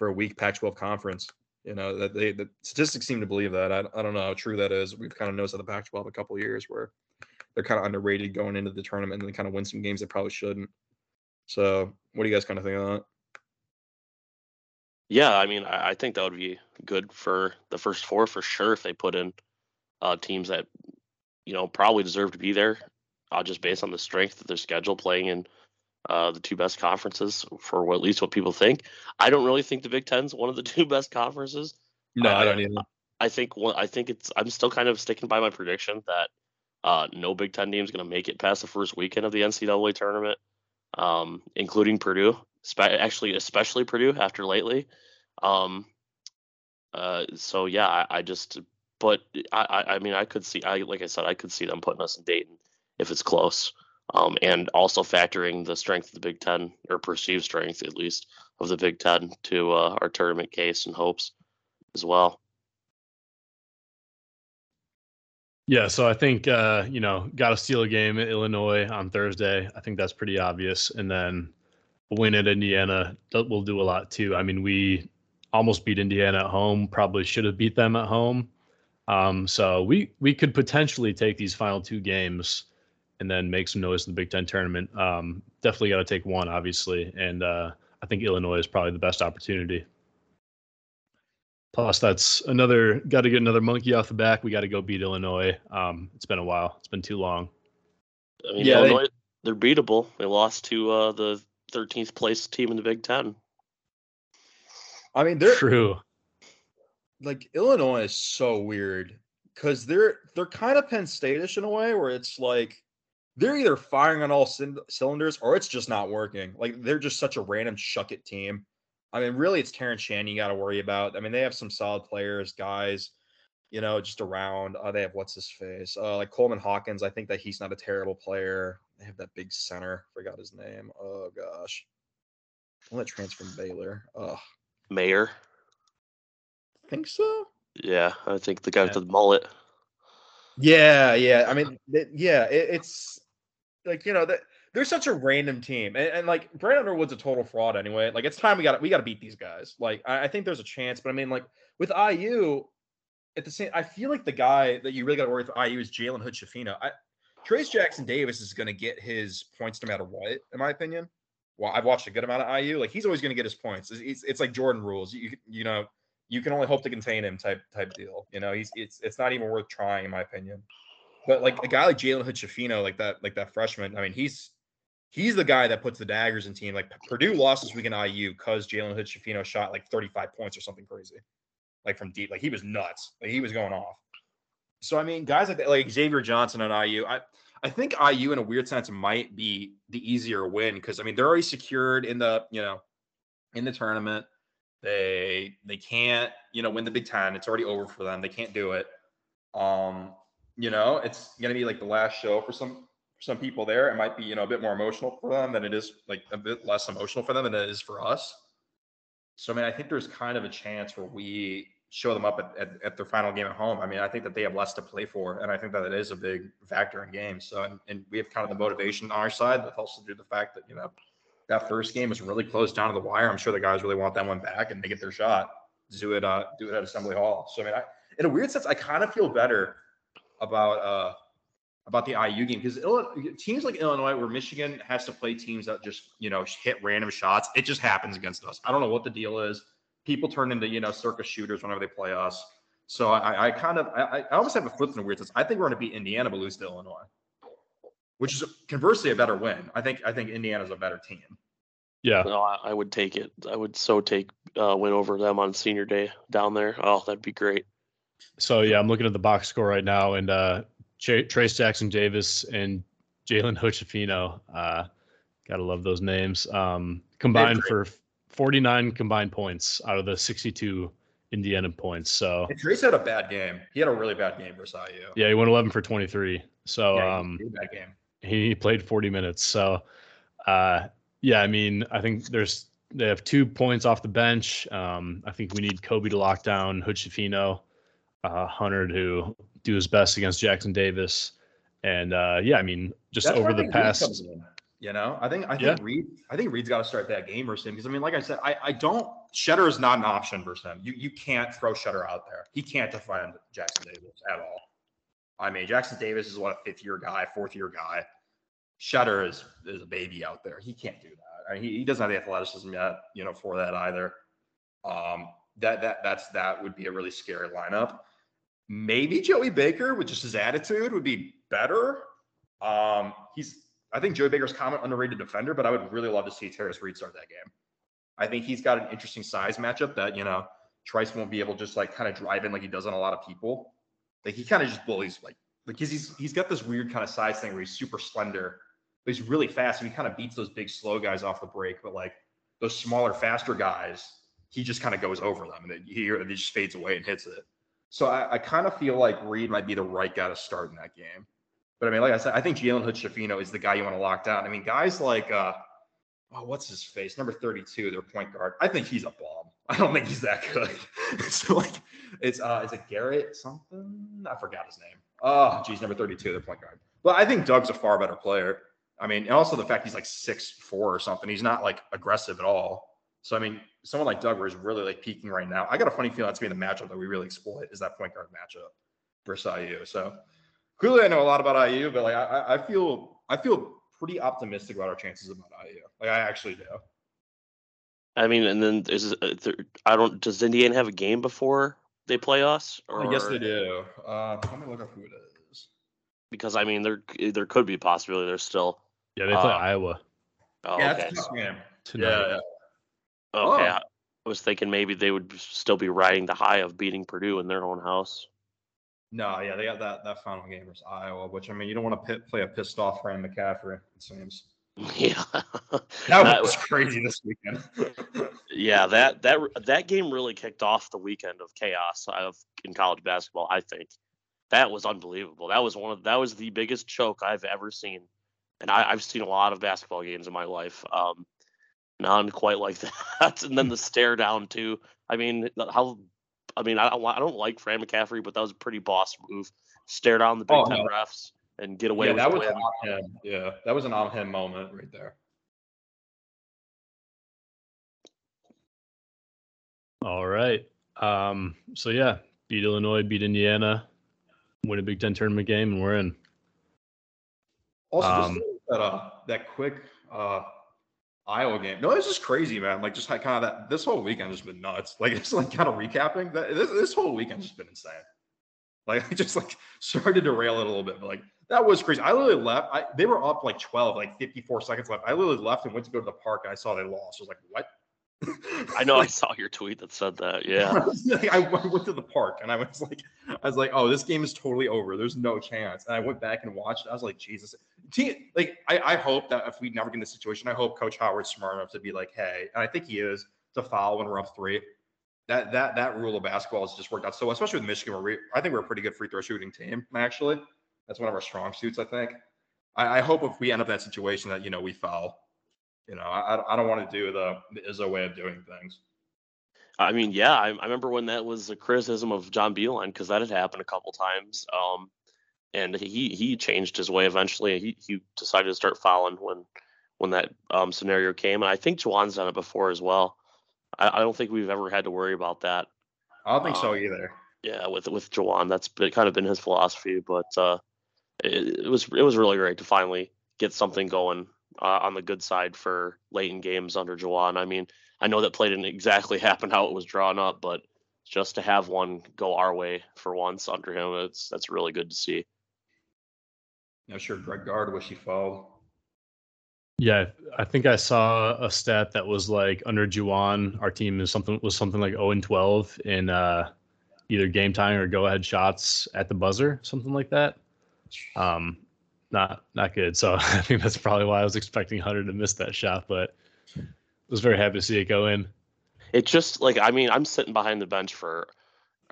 for a weak Pac-12 conference. You know that they the statistics seem to believe that. I, I don't know how true that is. We've kind of noticed at the Pac-12 a couple years where they're kind of underrated going into the tournament and they kind of win some games they probably shouldn't. So, what do you guys kind of think of that? Yeah, I mean, I, I think that would be good for the first four for sure if they put in uh, teams that you know, probably deserve to be there, uh, just based on the strength of their schedule playing in uh, the two best conferences for what, at least what people think. I don't really think the Big Ten's one of the two best conferences. No, uh, I don't either. I think one. I think it's. I'm still kind of sticking by my prediction that uh, no Big Ten team is going to make it past the first weekend of the NCAA tournament, um, including Purdue. Spe- actually, especially Purdue after lately. Um, uh, so yeah, I, I just but I, I mean, I could see, I like I said, I could see them putting us in Dayton if it's close, um, and also factoring the strength of the Big Ten or perceived strength, at least, of the Big Ten to uh, our tournament case and hopes as well. Yeah, so I think uh, you know, got to steal a game at Illinois on Thursday. I think that's pretty obvious, and then win at Indiana will do a lot too. I mean, we almost beat Indiana at home. Probably should have beat them at home. Um, so we we could potentially take these final two games and then make some noise in the Big Ten tournament. Um, definitely got to take one, obviously, and uh, I think Illinois is probably the best opportunity. Plus, that's another got to get another monkey off the back. We got to go beat Illinois. Um, it's been a while. It's been too long. I mean, yeah, Illinois, they, are beatable. They lost to uh, the 13th place team in the Big Ten. I mean, they're true. like Illinois is so weird because they're they're kind of Penn State-ish in a way where it's like they're either firing on all c- cylinders or it's just not working. Like they're just such a random shuck it team. I mean, really, it's Terrence Shannon you got to worry about. I mean, they have some solid players, guys, you know, just around. Uh, they have what's his face, uh, like Coleman Hawkins. I think that he's not a terrible player. They have that big center. Forgot his name. Oh gosh, one that transferred from Baylor. Oh, Mayer. think so. Yeah, I think the guy Yeah. with the mullet. Yeah, yeah. I mean, th- yeah, it, it's like you know that they're such a random team, and, and like Brandon Underwood's a total fraud anyway. Like it's time we got we got to beat these guys. Like I, I think there's a chance, but I mean, like with IU, at the same, I feel like the guy that you really got to worry with IU is Jalen Hood Schifino. I Trayce Jackson Davis is going to get his points no matter what, in my opinion. Well, I've watched a good amount of IU. Like he's always going to get his points. It's, it's, it's like Jordan rules. You you know you can only hope to contain him type type deal. You know, he's it's it's not even worth trying in my opinion. But like a guy like Jalen Hood like that, like that freshman, I mean, he's he's the guy that puts the daggers in team. Like Purdue lost this week in IU because Jalen Hood shot like 35 points or something crazy. Like from deep. Like he was nuts. Like he was going off. So I mean, guys like that, like Xavier Johnson on IU, I I think IU in a weird sense might be the easier win because I mean they're already secured in the you know in the tournament. They they can't you know win the Big Ten. It's already over for them. They can't do it. Um, you know, it's gonna be like the last show for some for some people there. It might be you know a bit more emotional for them than it is like a bit less emotional for them than it is for us. So I mean, I think there's kind of a chance where we show them up at, at, at their final game at home. I mean, I think that they have less to play for, and I think that it is a big factor in games. So and, and we have kind of the motivation on our side, but also due to the fact that you know that first game was really close down to the wire. I'm sure the guys really want that one back and they get their shot. Do it, uh, do it at Assembly Hall. So I mean, I, in a weird sense, I kind of feel better about uh about the IU game because teams like Illinois, where Michigan has to play teams that just you know hit random shots, it just happens against us. I don't know what the deal is. People turn into you know circus shooters whenever they play us. So I, I kind of I, I almost have a flip in a weird sense. I think we're going to beat Indiana, but lose to Illinois, which is conversely a better win. I think I think Indiana's a better team. Yeah. No, I, I would take it. I would so take uh, win over them on senior day down there. Oh, that'd be great. So yeah, I'm looking at the box score right now, and uh, Ch- Trayce Jackson Davis and Jalen Hood-Schifino. Uh, gotta love those names. Um, combined for 49 combined points out of the 62 Indiana points. So And Trayce had a bad game. He had a really bad game versus IU. yeah, he went 11 for 23. So Yeah, he um, bad game. he played 40 minutes. So uh, yeah, I mean, I think there's they have two points off the bench. Um, I think we need Kobe to lock down Hood-Schifino, uh, Hunter to do his best against Jackson Davis, and uh, yeah, I mean, just That's over the past. in, You know, I think I think Yeah. Reed. I think Reed's got to start that game versus him because I mean, like I said, I I don't. Tschetter is not an option versus him. You you can't throw Tschetter out there. He can't defend Jackson Davis at all. I mean, Jackson Davis is what a fifth year guy, fourth year guy. Tschetter is is a baby out there. He can't do that. I mean, he, he doesn't have the athleticism yet, you know, for that either. Um, that that that's that would be a really scary lineup. Maybe Joey Baker with just his attitude would be better. Um, he's I think Joey Baker's common underrated defender, but I would really love to see Tarris Reed start that game. I think he's got an interesting size matchup that you know Trayce won't be able to just like kind of drive in like he does on a lot of people. Like he kind of just bullies like because he's, he's got this weird kind of size thing where he's super slender, but he's really fast and he kind of beats those big slow guys off the break. But like those smaller, faster guys, he just kind of goes over them and then he, he just fades away and hits it. So I, I kind of feel like Reed might be the right guy to start in that game. But I mean, like I said, I think Jalen Hood Schifino is the guy you want to lock down. I mean, guys like uh oh, what's his face? Number 32, their point guard. I think he's a bomb. I don't think he's that good. so like it's uh is it Garrett something? I forgot his name. Oh, geez, number 32, their point guard. But I think Dug's a far better player. I mean, and also the fact he's like six four or something. He's not like aggressive at all. So I mean, someone like Dug is really like peaking right now. I got a funny feeling that's gonna be the matchup that we really exploit is that point guard matchup versus IU. So clearly I know a lot about IU, but like I, I- I feel I feel pretty optimistic about our chances about IU. Like I actually do. I mean, and then is uh, there, I don't. Does Indiana have a game before they play us? Or, I guess they do. Uh, let me look up who it is. Because I mean, there there could be a possibility. There's still. Yeah, they play Uh, Iowa Oh, yeah, okay. it's a tough game. tonight. Yeah, yeah. Okay. Oh. I was thinking maybe they would still be riding the high of beating Purdue in their own house. No, yeah, they got that that final game versus Iowa, which I mean, you don't want to pit, play a pissed off Ryan McCaffery. It seems. Yeah, That, That was was- crazy this weekend. yeah. That that that game really kicked off the weekend of chaos of in college basketball. I think that was unbelievable. That was one of that was the biggest choke I've ever seen, and I, I've seen a lot of basketball games in my life. Um, none quite like that. and then the stare down too. I mean, how? I mean, I don't I don't like Fran McCaffery, but that was a pretty boss move. Stare down the Big Oh, Ten no. refs and get away yeah, with that the was win. on him. Yeah, that was an on him moment right there. All right. Um, so yeah, beat Illinois, beat Indiana, win a Big Ten tournament game, and we're in. Also, Um, just that uh, that quick uh, Iowa game. No, it's just crazy, man. Like just kind of that. This whole weekend has been nuts. Like it's like kind of recapping that. This, this whole weekend has been insane. Like I just like started to derail it a little bit, but like that was crazy. I literally left. I, they were up like 12, like 54 seconds left. I literally left and went to go to the park, and I saw they lost. I was like, what? I know I saw your tweet that said that. Yeah. I went to the park and I was like, I was like, oh, this game is totally over. There's no chance. And I went back and watched. I was like, Jesus. Team, like, I, I hope that if we never get in this situation, I hope Coach Howard's smart enough to be like, hey, and I think he is to foul when we're up three. That that that rule of basketball has just worked out so, especially with Michigan. Where we, I think we're a pretty good free throw shooting team. Actually, that's one of our strong suits. I think. I, I hope if we end up in that situation that you know we foul. You know, I I- don't want to do the the Izzo way of doing things. I mean, yeah, I, I remember when that was a criticism of John Beilein because that had happened a couple times. Um, and he he changed his way eventually. He he decided to start fouling when when that um, scenario came. And I think Juwan's done it before as well. I, I don't think we've ever had to worry about that. I don't think so Um, either. Yeah, with with Juwan, that's been, kind of been his philosophy. But uh, it, it was it was really great to finally get something going uh, on the good side for late in games under Juwan. I mean, I know that play didn't exactly happen how it was drawn up, but just to have one go our way for once under him, it's that's really good to see. I'm sure Greg Gard wish he fouled. Yeah, I think I saw a stat that was like under Juwan, our team is something was something like 0 and 12 in uh, either game time or go ahead shots at the buzzer, something like that. Um, not not good. So I think that's probably why I was expecting Hunter to miss that shot, but I was very happy to see it go in. It just like I mean, I'm sitting behind the bench for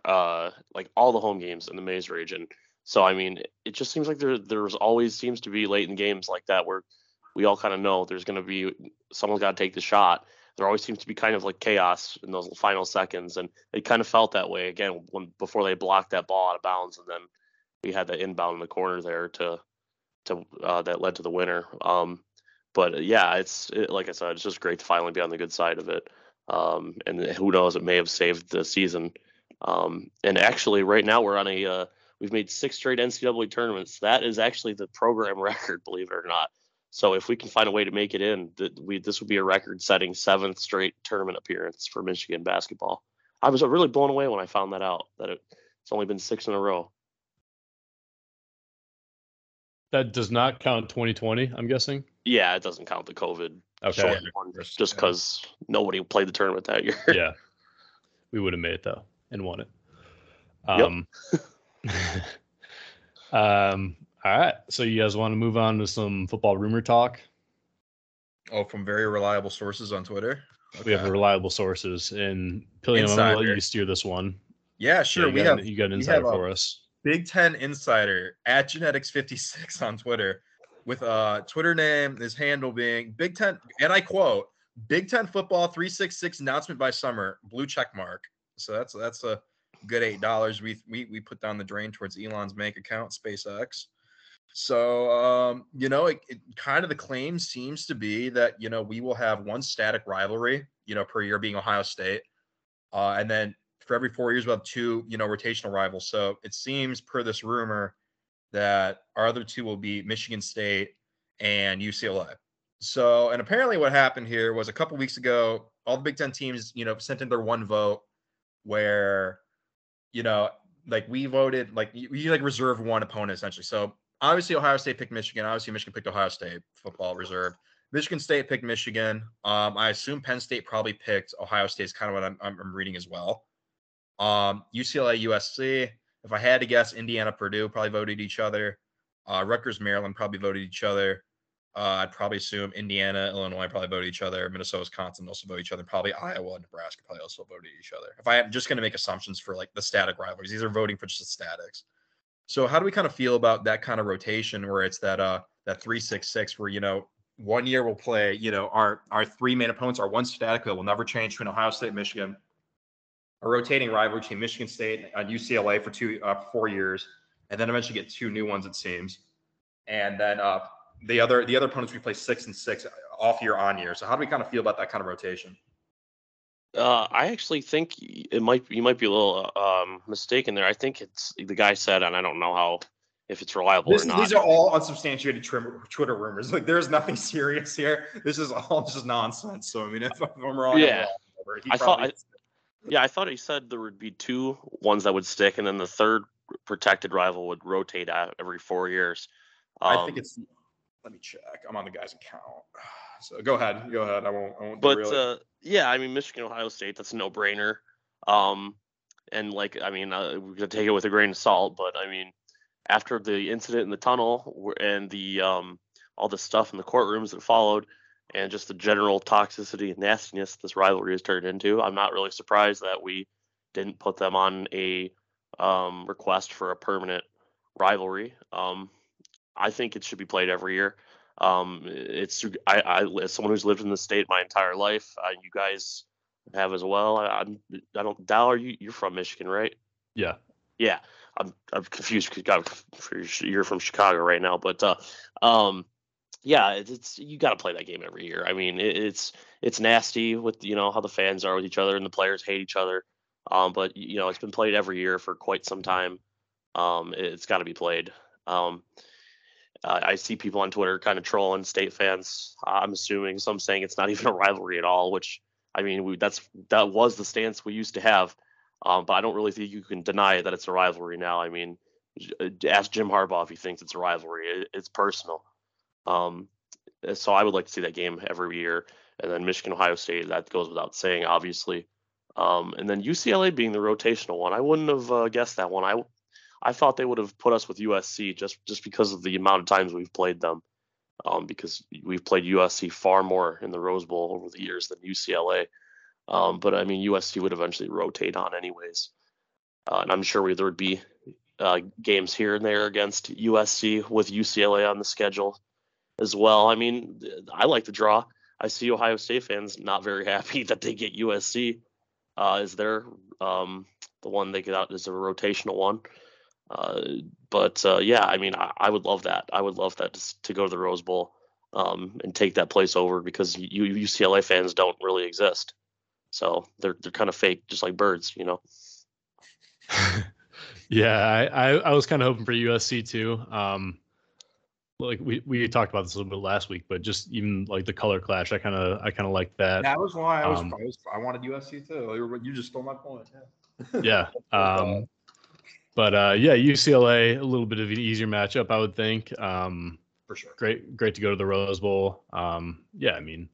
uh like all the home games in the Maize Rage. So I mean, it just seems like there there's always seems to be late in games like that where we all kind of know there's going to be someone's got to take the shot. There always seems to be kind of like chaos in those final seconds, and it kind of felt that way again when before they blocked that ball out of bounds, and then we had that inbound in the corner there to to uh, that led to the winner. Um, but uh, yeah, it's it, like I said, it's just great to finally be on the good side of it. Um, and who knows, it may have saved the season. Um, and actually, right now we're on a uh, we've made six straight NCAA tournaments. That is actually the program record, believe it or not. So if we can find a way to make it in, that we this would be a record-setting seventh straight tournament appearance for Michigan basketball. I was really blown away when I found that out that it, it's only been six in a row. That does not count 2020, I'm guessing. Yeah, it doesn't count the COVID Okay. short one, course, just yeah. because nobody played the tournament that year. yeah. We would have made it though and won it. Yep. Um, um all right. So you guys want to move on to some football rumor talk? Oh, from very reliable sources on Twitter. We have reliable sources and Pilliam, I'm gonna let you steer this one. yeah, sure. Yeah, you we got, have you got an insider have a- for us. Big Ten Insider at Genetics56 on Twitter with uh Twitter name, his handle being Big Ten, and I quote, Big Ten football 366 announcement by summer, blue check mark. So that's that's a good eight dollars. We we we put down the drain towards Elon's bank account, SpaceX. So um, you know, it, it kind of the claim seems to be that you know we will have one static rivalry, you know, per year being Ohio State, uh, and then for every four years we'll have two, you know, rotational rivals. So it seems per this rumor that our other two will be Michigan State and UCLA. So, and apparently what happened here was a couple weeks ago, all the Big Ten teams, you know, sent in their one vote where, you know, like we voted, like you, you like reserve one opponent essentially. So obviously Ohio State picked Michigan. Obviously Michigan picked Ohio State football reserve. Michigan State picked Michigan. Um, I assume Penn State probably picked Ohio State. Is kind of what I'm, I'm, I'm reading as well. Um, UCLA, USC. If I had to guess, Indiana, Purdue probably voted each other. Uh, Rutgers, Maryland probably voted each other. Uh, I'd probably assume Indiana, Illinois probably voted each other. Minnesota, Wisconsin also vote each other. Probably Iowa Nebraska probably also voted each other. If I am just going to make assumptions for like the static rivalries, these are voting for just the statics. So how do we kind of feel about that kind of rotation where it's that uh that three six six where you know one year we'll play you know our our three main opponents are one static that will never change between Ohio State, Michigan, a rotating rivalry between Michigan State and UCLA for two uh, four years, and then eventually get two new ones it seems, and then uh the other the other opponents we play six and six off year on year. So how do we kind of feel about that kind of rotation? Uh, I actually think it might you might be a little um, mistaken there. I think it's the guy said, and I don't know how if it's reliable this, or not. These are all unsubstantiated Twitter rumors. Like there's nothing serious here. This is all just nonsense. So I mean, if I'm wrong, yeah. I'm wrong. I thought, I, yeah, I thought he said there would be two ones that would stick, and then the third protected rival would rotate out every four years. Um, I think it's let me check. I'm on the guy's account. So go ahead. Go ahead. I won't. I won't but uh, yeah, I mean, Michigan, Ohio State, that's a no brainer. Um, and like, I mean, uh, we're gonna take it with a grain of salt, but I mean, after the incident in the tunnel and the um, all the stuff in the courtrooms that followed, and just the general toxicity and nastiness this rivalry has turned into, I'm not really surprised that we didn't put them on a um, request for a permanent rivalry. Um, I think it should be played every year. Um, it's I, I as someone who's lived in the state my entire life, uh, you guys have as well. I, I'm I don't Dal, are you you're from Michigan, right? Yeah. Yeah. I'm I'm confused because you're from Chicago right now, but uh, um, yeah, it's, it's you got to play that game every year. I mean, it, it's it's nasty with you know how the fans are with each other and the players hate each other. Um, but you know it's been played every year for quite some time. Um, it's got to be played. Um, I see people on Twitter kind of trolling state fans. I'm assuming some saying it's not even a rivalry at all, which I mean, we, that's that was the stance we used to have. Um, but I don't really think you can deny that it's a rivalry now. I mean, uh, ask Jim Harbaugh if he thinks it's a rivalry. It, it's personal. Um, so I would like to see that game every year. And then Michigan, Ohio State, that goes without saying, obviously. Um, and then UCLA being the rotational one, I wouldn't have uh, guessed that one. I I thought they would have put us with USC just just because of the amount of times we've played them. Um, because we've played USC far more in the Rose Bowl over the years than UCLA. Um, but I mean, USC would eventually rotate on anyways, uh, and I'm sure we, there would be uh, games here and there against USC with UCLA on the schedule as well. I mean, I like the draw. I see Ohio State fans not very happy that they get USC uh, as their um, the one they get out as a rotational one. Uh, but uh, yeah, I mean, I, I, would love that. I would love that to, to go to the Rose Bowl um, and take that place over because you, UCLA fans don't really exist. So they're they're kind of fake, just like birds, you know. yeah, I, I, I was kind of hoping for USC too. Um, like we, we talked about this a little bit last week, but just even like the color clash, I kind of I kind of like that. That was why I was, um, I was I wanted USC too. You just stole my point. Yeah. yeah. Um, but uh, yeah, UCLA a little bit of an easier matchup, I would think. Um, For sure. Great, great to go to the Rose Bowl. Um, yeah, I mean,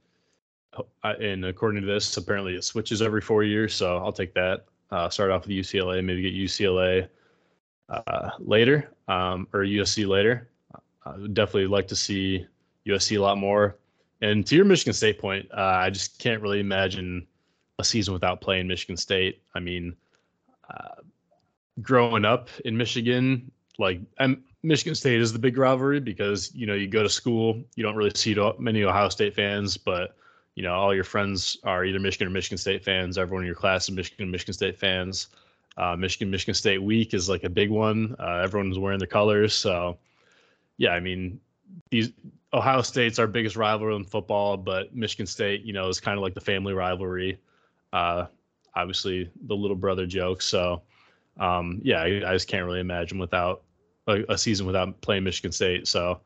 and according to this, apparently it switches every four years, so I'll take that. Uh, start off with UCLA, maybe get UCLA uh, later um, or USC later. I would definitely like to see USC a lot more. And to your Michigan State point, uh, I just can't really imagine a season without playing Michigan State. I mean, uh, growing up in Michigan, like I'm, Michigan State is the big rivalry because you know you go to school, you don't really see many Ohio State fans, but you know all your friends are either Michigan or Michigan State fans. Everyone in your class is Michigan, Michigan State fans. Uh, Michigan, Michigan State week is like a big one. Uh, everyone's wearing the colors, so yeah, I mean these Ohio State's our biggest rivalry in football, but Michigan State, you know, is kind of like the family rivalry. Uh, obviously, the little brother joke. So um, yeah, I, I, just can't really imagine without a, a season without playing Michigan State. So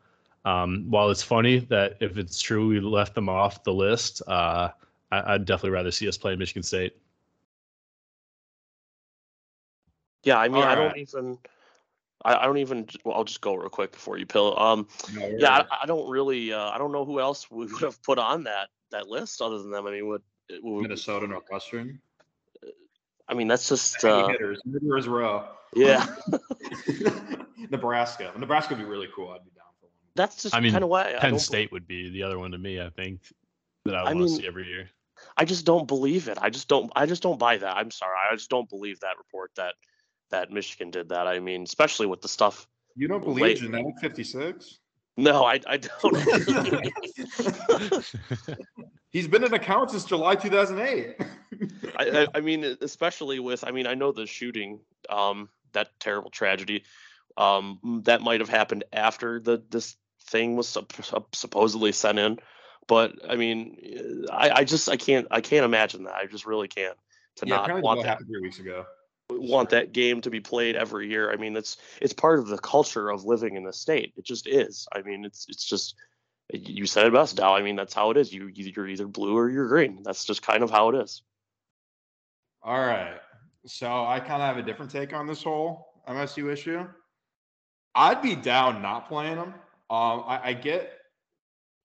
um, while it's funny that if it's true we left them off the list, uh, I, would definitely rather see us play Michigan State. Yeah, I mean, All I don't even. I, I don't even. Well, I'll just go real quick before you pill. Um, No, yeah, I, I don't really. Uh, I don't know who else we would have put on that that list other than them. I mean, what? what Minnesota Northwestern. I mean, that's just. Heavy Uh, hitters, hitters row. yeah, Nebraska. Nebraska would be really cool. I'd be down for one. that's just I mean, kind of why Penn don't. State would be the other one to me. I think that I I want to see every year. I just don't believe it. I just don't. I just don't buy that. I'm sorry. I just don't believe that report that that Michigan did that. I mean, especially with the stuff. You don't Late- believe genetic 56? No, I I don't. He's been an account since July 2008. I, I, I mean, especially with, I mean, I know the shooting, um, that terrible tragedy, um, that might have happened after the this thing was sup- sup- supposedly sent in, but I mean, I, I just I can't I can't imagine that. I just really can't to yeah, not want that happened three weeks ago. Want that game to be played every year. I mean, it's it's part of the culture of living in the state. It just is. I mean, it's it's just you said it best, Dow. I mean, that's how it is. You you're either blue or you're green. That's just kind of how it is. All right. So I kind of have a different take on this whole MSU issue. I'd be down not playing them. Um, I, I get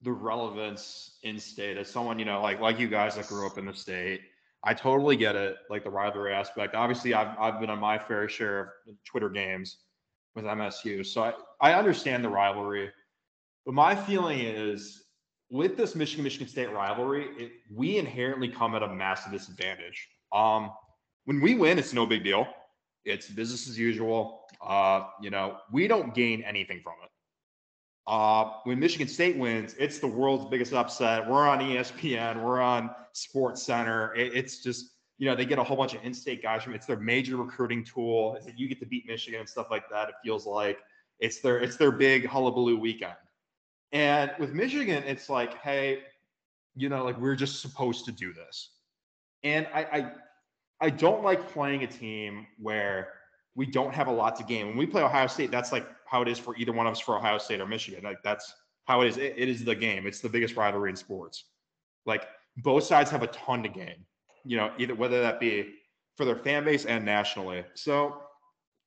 the relevance in state as someone, you know, like like you guys that grew up in the state. I totally get it, like the rivalry aspect. Obviously, I've I've been on my fair share of Twitter games with MSU, so I, I understand the rivalry. But my feeling is with this Michigan Michigan State rivalry, it, we inherently come at a massive disadvantage. Um, when we win, it's no big deal. It's business as usual. Uh, you know, we don't gain anything from it. Uh, when Michigan State wins, it's the world's biggest upset. We're on ESPN. We're on Sports Center. It, it's just you know they get a whole bunch of in-state guys from. It's their major recruiting tool. It's you get to beat Michigan and stuff like that. It feels like it's their it's their big hullabaloo weekend. And with Michigan, it's like, hey, you know, like we're just supposed to do this. And I, I I don't like playing a team where we don't have a lot to gain. When we play Ohio State, that's like how it is for either one of us for Ohio State or Michigan. Like that's how it is. It, it is the game. It's the biggest rivalry in sports. Like both sides have a ton to gain. You know, either whether that be for their fan base and nationally. So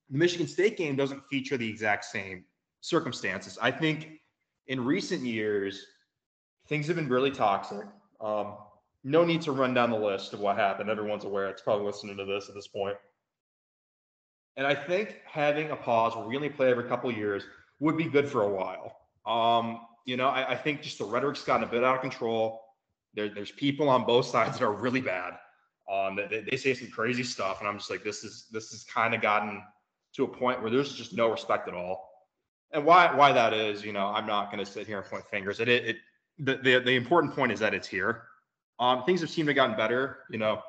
the Michigan State game doesn't feature the exact same circumstances. I think in recent years, things have been really toxic. Um, no need to run down the list of what happened. Everyone's aware. It's probably listening to this at this point. And I think having a pause where we only play every couple of years would be good for a while. Um, you know, I, I think just the rhetoric's gotten a bit out of control. There, there's people on both sides that are really bad. Um, they, they say some crazy stuff, and I'm just like, this is this has kind of gotten to a point where there's just no respect at all. And why why that is, you know, I'm not going to sit here and point fingers. It, it, it the, the the important point is that it's here. Um, things have seemed to have gotten better, you know,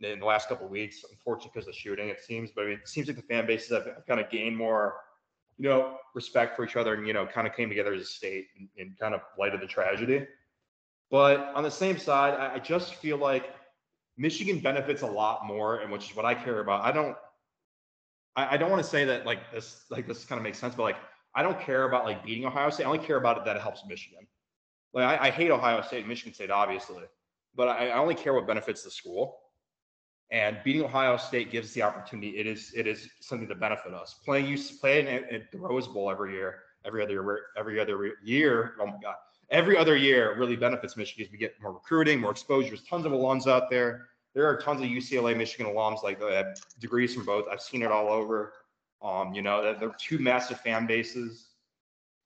in the last couple of weeks. Unfortunately, because of the shooting, it seems. But I mean, it seems like the fan bases have, have kind of gained more, you know, respect for each other, and you know, kind of came together as a state in, in kind of light of the tragedy. But on the same side, I, I just feel like Michigan benefits a lot more, and which is what I care about. I don't. I, I don't want to say that like this, like this kind of makes sense, but like I don't care about like beating Ohio State. I only care about it that it helps Michigan. Like I, I hate Ohio State, and Michigan State, obviously, but I, I only care what benefits the school. And beating Ohio State gives us the opportunity. It is it is something to benefit us. Playing you playing at, at the Rose Bowl every year, every other year, every other year. Oh my God, every other year really benefits Michigan. because We get more recruiting, more exposure. There's tons of alums out there. There are tons of UCLA, Michigan alums like that have degrees from both. I've seen it all over. Um, you know, they're two massive fan bases.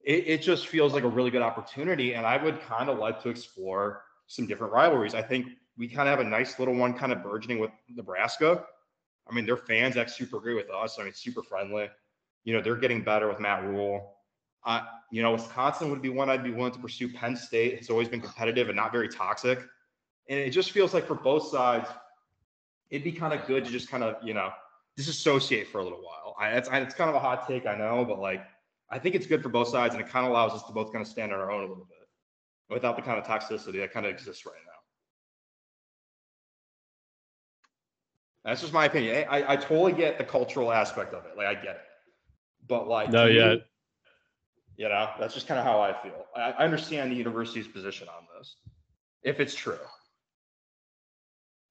It, it just feels like a really good opportunity, and I would kind of like to explore some different rivalries. I think we kind of have a nice little one kind of burgeoning with Nebraska. I mean, their fans act super great with us. I mean, super friendly. You know, they're getting better with Matt Rhule. Uh, you know, Wisconsin would be one I'd be willing to pursue. Penn State has always been competitive and not very toxic. And it just feels like for both sides, it'd be kind of good to just kind of, you know, disassociate for a little while. I, it's, it's kind of a hot take, I know, but like, I think it's good for both sides and it kind of allows us to both kind of stand on our own a little bit without the kind of toxicity that kind of exists right now. That's just my opinion. I, I, totally get the cultural aspect of it. Like I get it, but like No, yeah. you know, that's just kind of how I feel. I, I understand the university's position on this, if it's true.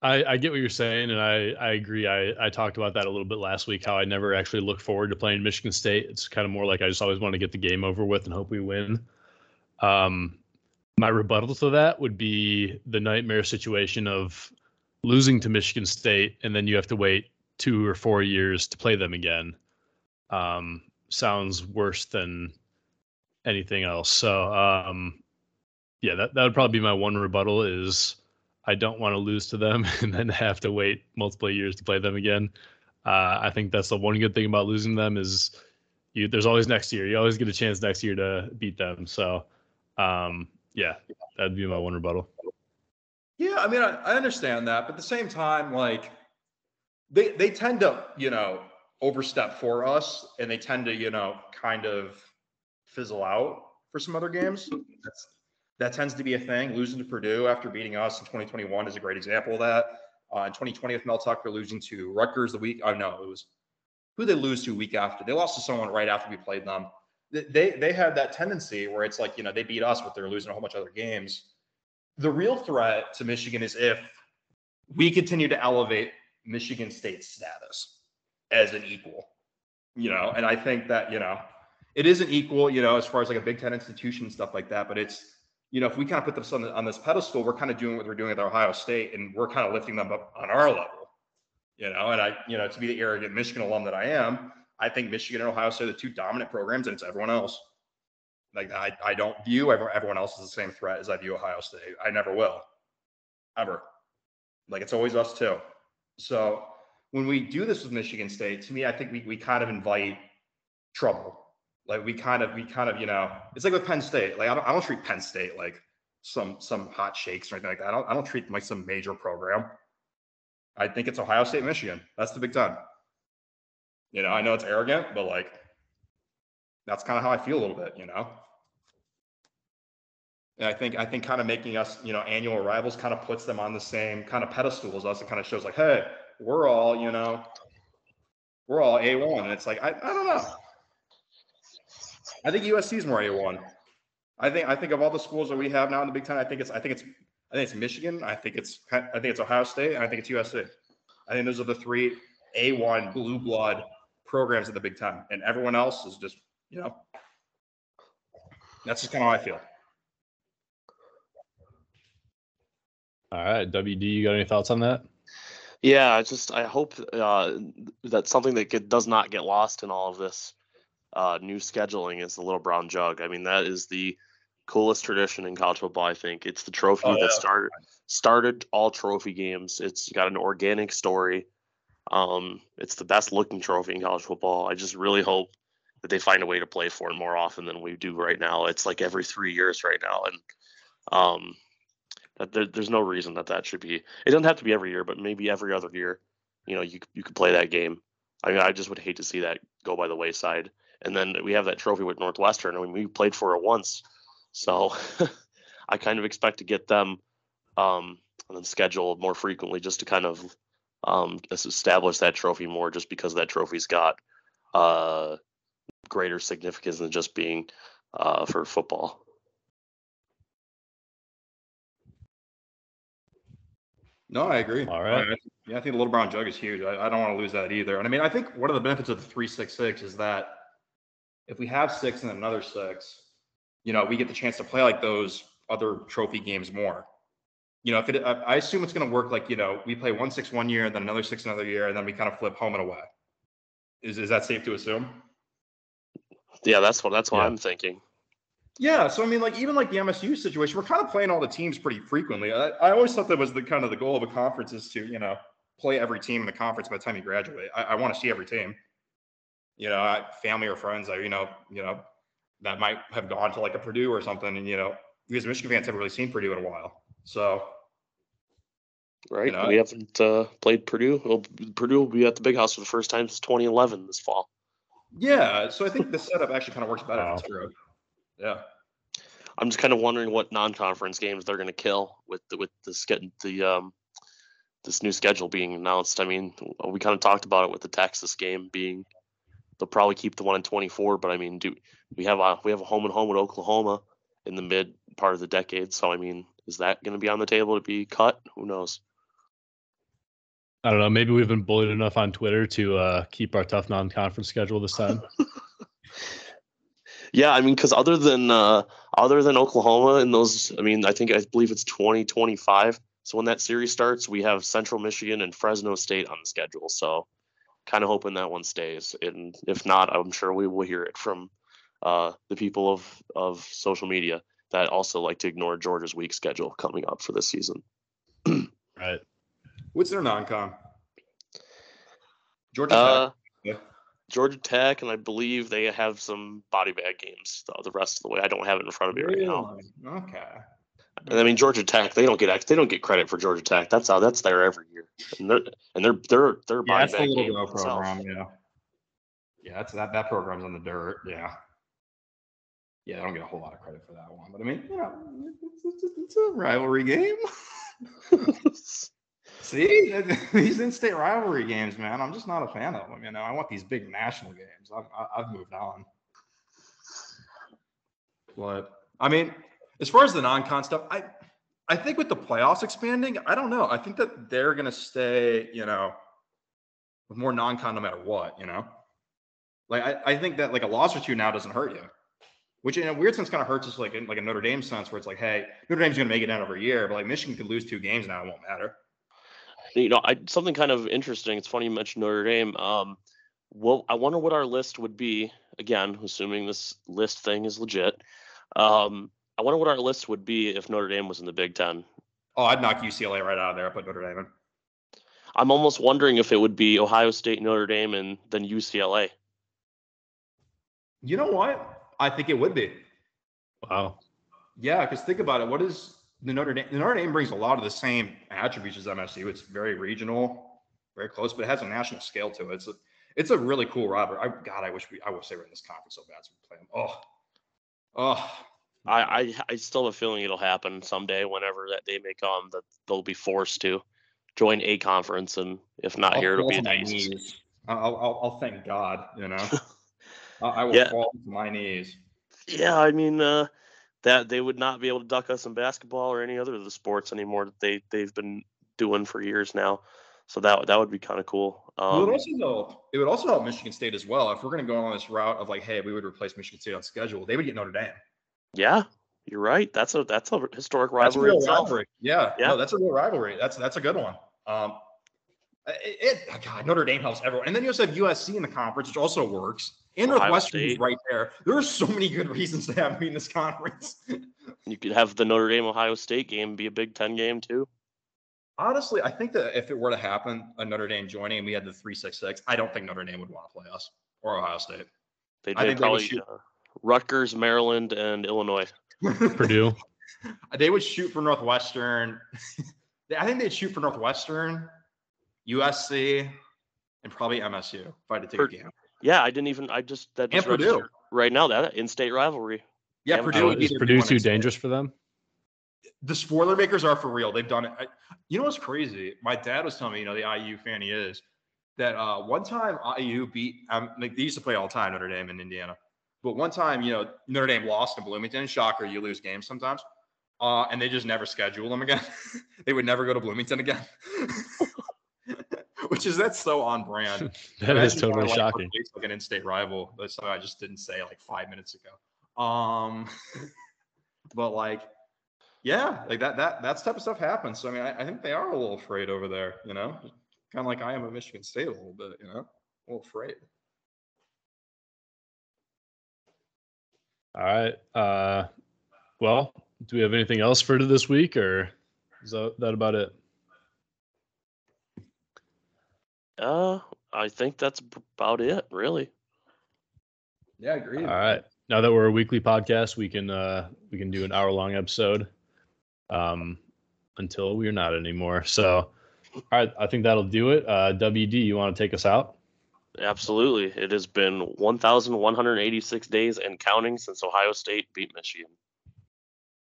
I, I get what you're saying, and I, I agree. I, I talked about that a little bit last week. How I never actually look forward to playing Michigan State. It's kind of more like I just always want to get the game over with and hope we win. Um, my rebuttal to that would be the nightmare situation of losing to Michigan State and then you have to wait two or four years to play them again. Um, sounds worse than anything else. So um, yeah, that that would probably be my one rebuttal is I don't want to lose to them and then have to wait multiple years to play them again. Uh, I think that's the one good thing about losing them is you there's always next year. You always get a chance next year to beat them. So um, yeah, that'd be my one rebuttal. Yeah, I mean, I, I understand that, but at the same time, like they they tend to, you know, overstep for us, and they tend to, you know, kind of fizzle out for some other games. That's that tends to be a thing. Losing to Purdue after beating us in 2021 is a great example of that. Uh, in 2020 with Mel Tucker losing to Rutgers the week. Oh no, it was who they lose to a week after. They lost to someone right after we played them. They they had that tendency where it's like you know they beat us, but they're losing a whole bunch of other games. The real threat to Michigan is if we continue to elevate Michigan State's status as an equal. You know, and I think that you know it isn't equal. You know, as far as like a Big Ten institution and stuff like that, but it's you know, if we kind of put this on, the, on this pedestal, we're kind of doing what we're doing at Ohio State, and we're kind of lifting them up on our level. You know, and I, you know, to be the arrogant Michigan alum that I am, I think Michigan and Ohio State are the two dominant programs, and it's everyone else. Like I, I don't view everyone else as the same threat as I view Ohio State. I never will, ever. Like it's always us too. So when we do this with Michigan State, to me, I think we we kind of invite trouble like we kind of, we kind of, you know, it's like with Penn State. Like I don't, I don't treat Penn State like some some hot shakes or anything like that. I don't, I don't treat them like some major program. I think it's Ohio State, Michigan. That's the Big Ten. You know, I know it's arrogant, but like that's kind of how I feel a little bit. You know. And I think I think kind of making us, you know, annual arrivals kind of puts them on the same kind of pedestal as us. It kind of shows like, hey, we're all, you know, we're all A1. And it's like, I, I don't know. I think USC is more A1. I think I think of all the schools that we have now in the Big Ten, I think it's I think it's I think it's Michigan. I think it's I think it's Ohio State. And I think it's USC. I think those are the three A1 blue blood programs in the Big Ten, and everyone else is just you know that's just kind of how I feel. All right, WD, you got any thoughts on that? Yeah, I just I hope uh, that something that get, does not get lost in all of this uh, new scheduling is the Little Brown Jug. I mean, that is the coolest tradition in college football. I think it's the trophy oh, yeah. that started started all trophy games. It's got an organic story. Um, it's the best looking trophy in college football. I just really hope that they find a way to play for more often than we do right now. It's like every three years right now, and um, that there, there's no reason that that should be. It doesn't have to be every year, but maybe every other year. You know, you you could play that game. I mean, I just would hate to see that go by the wayside. And then we have that trophy with Northwestern. I mean, we played for it once, so I kind of expect to get them um, and then schedule more frequently just to kind of um, establish that trophy more, just because that trophy's got uh, greater significance than just being uh, for football. No, I agree. All right. yeah, I think the Little Brown Jug is huge. I, I don't want to lose that either. And I mean, I think one of the benefits of the 366 is that if we have six and then another six, you know, we get the chance to play like those other trophy games more. You know, if it, I assume it's going to work like, you know, we play one six one year, and then another six another year, and then we kind of flip home and away. Is, is that safe to assume? Yeah, that's what that's what yeah. I'm thinking. Yeah, so I mean, like even like the MSU situation, we're kind of playing all the teams pretty frequently. I, I always thought that was the kind of the goal of a conference is to you know play every team in the conference by the time you graduate. I, I want to see every team you know, family or friends that, you know, you know, that might have gone to like a Purdue or something. And, you know, because Michigan fans haven't really seen Purdue in a while. So, right. You know, we haven't uh, played Purdue. Well, Purdue will be at the big house for the first time since 2011 this fall. Yeah. So I think the setup actually kind of works better. Wow. Yeah. I'm just kind of wondering what non-conference games they're going to kill with the, with this getting the um this new schedule being announced. I mean, we kind of talked about it with the Texas game being they'll probably keep the one in 24. But I mean, do we have a we have a home and home with Oklahoma in the mid part of the decade? So I mean, is that going to be on the table to be cut? Who knows? I don't know. Maybe we've been bullied enough on Twitter to uh, keep our tough non-conference schedule this time. yeah, I mean, because other than uh, other than Oklahoma and those, I mean, I think I believe it's 2025. so when that series starts, we have Central Michigan and Fresno State on the schedule. So kind of hoping that one stays. And if not, I'm sure we will hear it from uh, the people of of social media that also like to ignore Georgia's weak schedule coming up for this season. right. What's their non-con? Georgia Uh, Tech. Yeah. Georgia Tech, and I believe they have some body bag games the, the rest of the way. I don't have it in front of me right now. Okay. And I mean Georgia Tech, they don't get they don't get credit for Georgia Tech. That's how that's there every year. And they're and they're they're they're Yeah, body that's the little itself. program. Yeah. Yeah, that's that that program's on the dirt. Yeah. Yeah, I don't get a whole lot of credit for that one, but I mean, you know, it's, it's, it's a rivalry game. See, these in-state rivalry games, man, I'm just not a fan of them. You know, I want these big national games. I've, I've moved on. But I mean, as far as the non-con stuff, I I think with the playoffs expanding, I don't know. I think that they're gonna stay, you know, with more non-con no matter what. You know, like I, I think that like a loss or two now doesn't hurt you. Which in a weird sense kind of hurts us like in like a Notre Dame sense where it's like, hey, Notre Dame's gonna make it down every year, but like Michigan could lose two games now, it won't matter. You know, I something kind of interesting. It's funny you mentioned Notre Dame. Um, well, I wonder what our list would be again, assuming this list thing is legit. Um, I wonder what our list would be if Notre Dame was in the Big Ten. Oh, I'd knock UCLA right out of there. I put Notre Dame in. I'm almost wondering if it would be Ohio State, Notre Dame, and then UCLA. You know what? I think it would be. Wow. Yeah, because think about it. What is the Notre Dame? The Notre Dame brings a lot of the same attributes as MSU. It's very regional, very close, but it has a national scale to it. It's a, it's a really cool rivalry. I, God, I wish we, I wish they were in this conference so bad so we play them. Oh, oh, I, I I still have a feeling it'll happen someday whenever that day may come that they'll be forced to join a conference and if not I'll here it'll be to the I'll, I'll, I'll thank God. You know, I, I will Yeah. fall to my knees. Yeah, I mean uh, that they would not be able to duck us in basketball or any other of the sports anymore that they they've been doing for years now. So that that would be kind of cool. Well, it Um, also help. It would also help Michigan State as well. If we're going to go on this route of like, hey, we would replace Michigan State on schedule, they would get Notre Dame. yeah, you're right. That's a that's a historic rivalry. That's a rivalry. Yeah, Yeah. no, that's a real rivalry. That's that's a good one. Um, it, it God, Notre Dame helps everyone, and then you also have USC in the conference, which also works. And Northwestern is right there. There are so many good reasons to have me in this conference. You could have the Notre Dame Ohio State game be a Big Ten game too. Honestly, I think that if it were to happen, a Notre Dame joining, and we had the three six six, I don't think Notre Dame would want to play us or Ohio State. They'd I be think they would probably shoot- uh, Rutgers, Maryland, and Illinois. Purdue. they would shoot for Northwestern. I think they'd shoot for Northwestern, USC, and probably MSU if I had to take Pur- a game. Yeah, I didn't even. I just that just And Purdue. right now that in-state rivalry. Yeah, Yeah, Purdue Oh, is their Purdue too dangerous for them? The spoiler makers are for real. They've done it. I, you know what's crazy? My dad was telling me, you know, the IU fan he is, that uh, one time IU beat, um, like they used to play all the time, Notre Dame and Indiana. But one time, you know, Notre Dame lost to Bloomington. Shocker, you lose games sometimes. Uh, and they just never schedule them again. they would never go to Bloomington again. Which is that's so on brand. That is totally to, like, shocking. Like an in-state rival. That's something I just didn't say like five minutes ago. Um, but like, yeah, like that that that type of stuff happens. So I mean, I, I think they are a little afraid over there. You know, kind of like I am at Michigan State a little bit. You know, a little afraid. All right. Uh, well, do we have anything else for this week, or is that, that about it? Uh, I think that's about it, really. Yeah, I agree. All right. Now that we're a weekly podcast, we can uh, we can do an hour long episode. Um, until we're not anymore. So, all right, I think that'll do it. Uh, WD, you want to take us out? Absolutely, it has been 1,186 days and counting since Ohio State beat Michigan.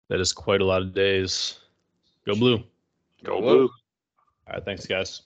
That is quite a lot of days. Go blue. Go Go blue. Blue. All right, thanks, guys.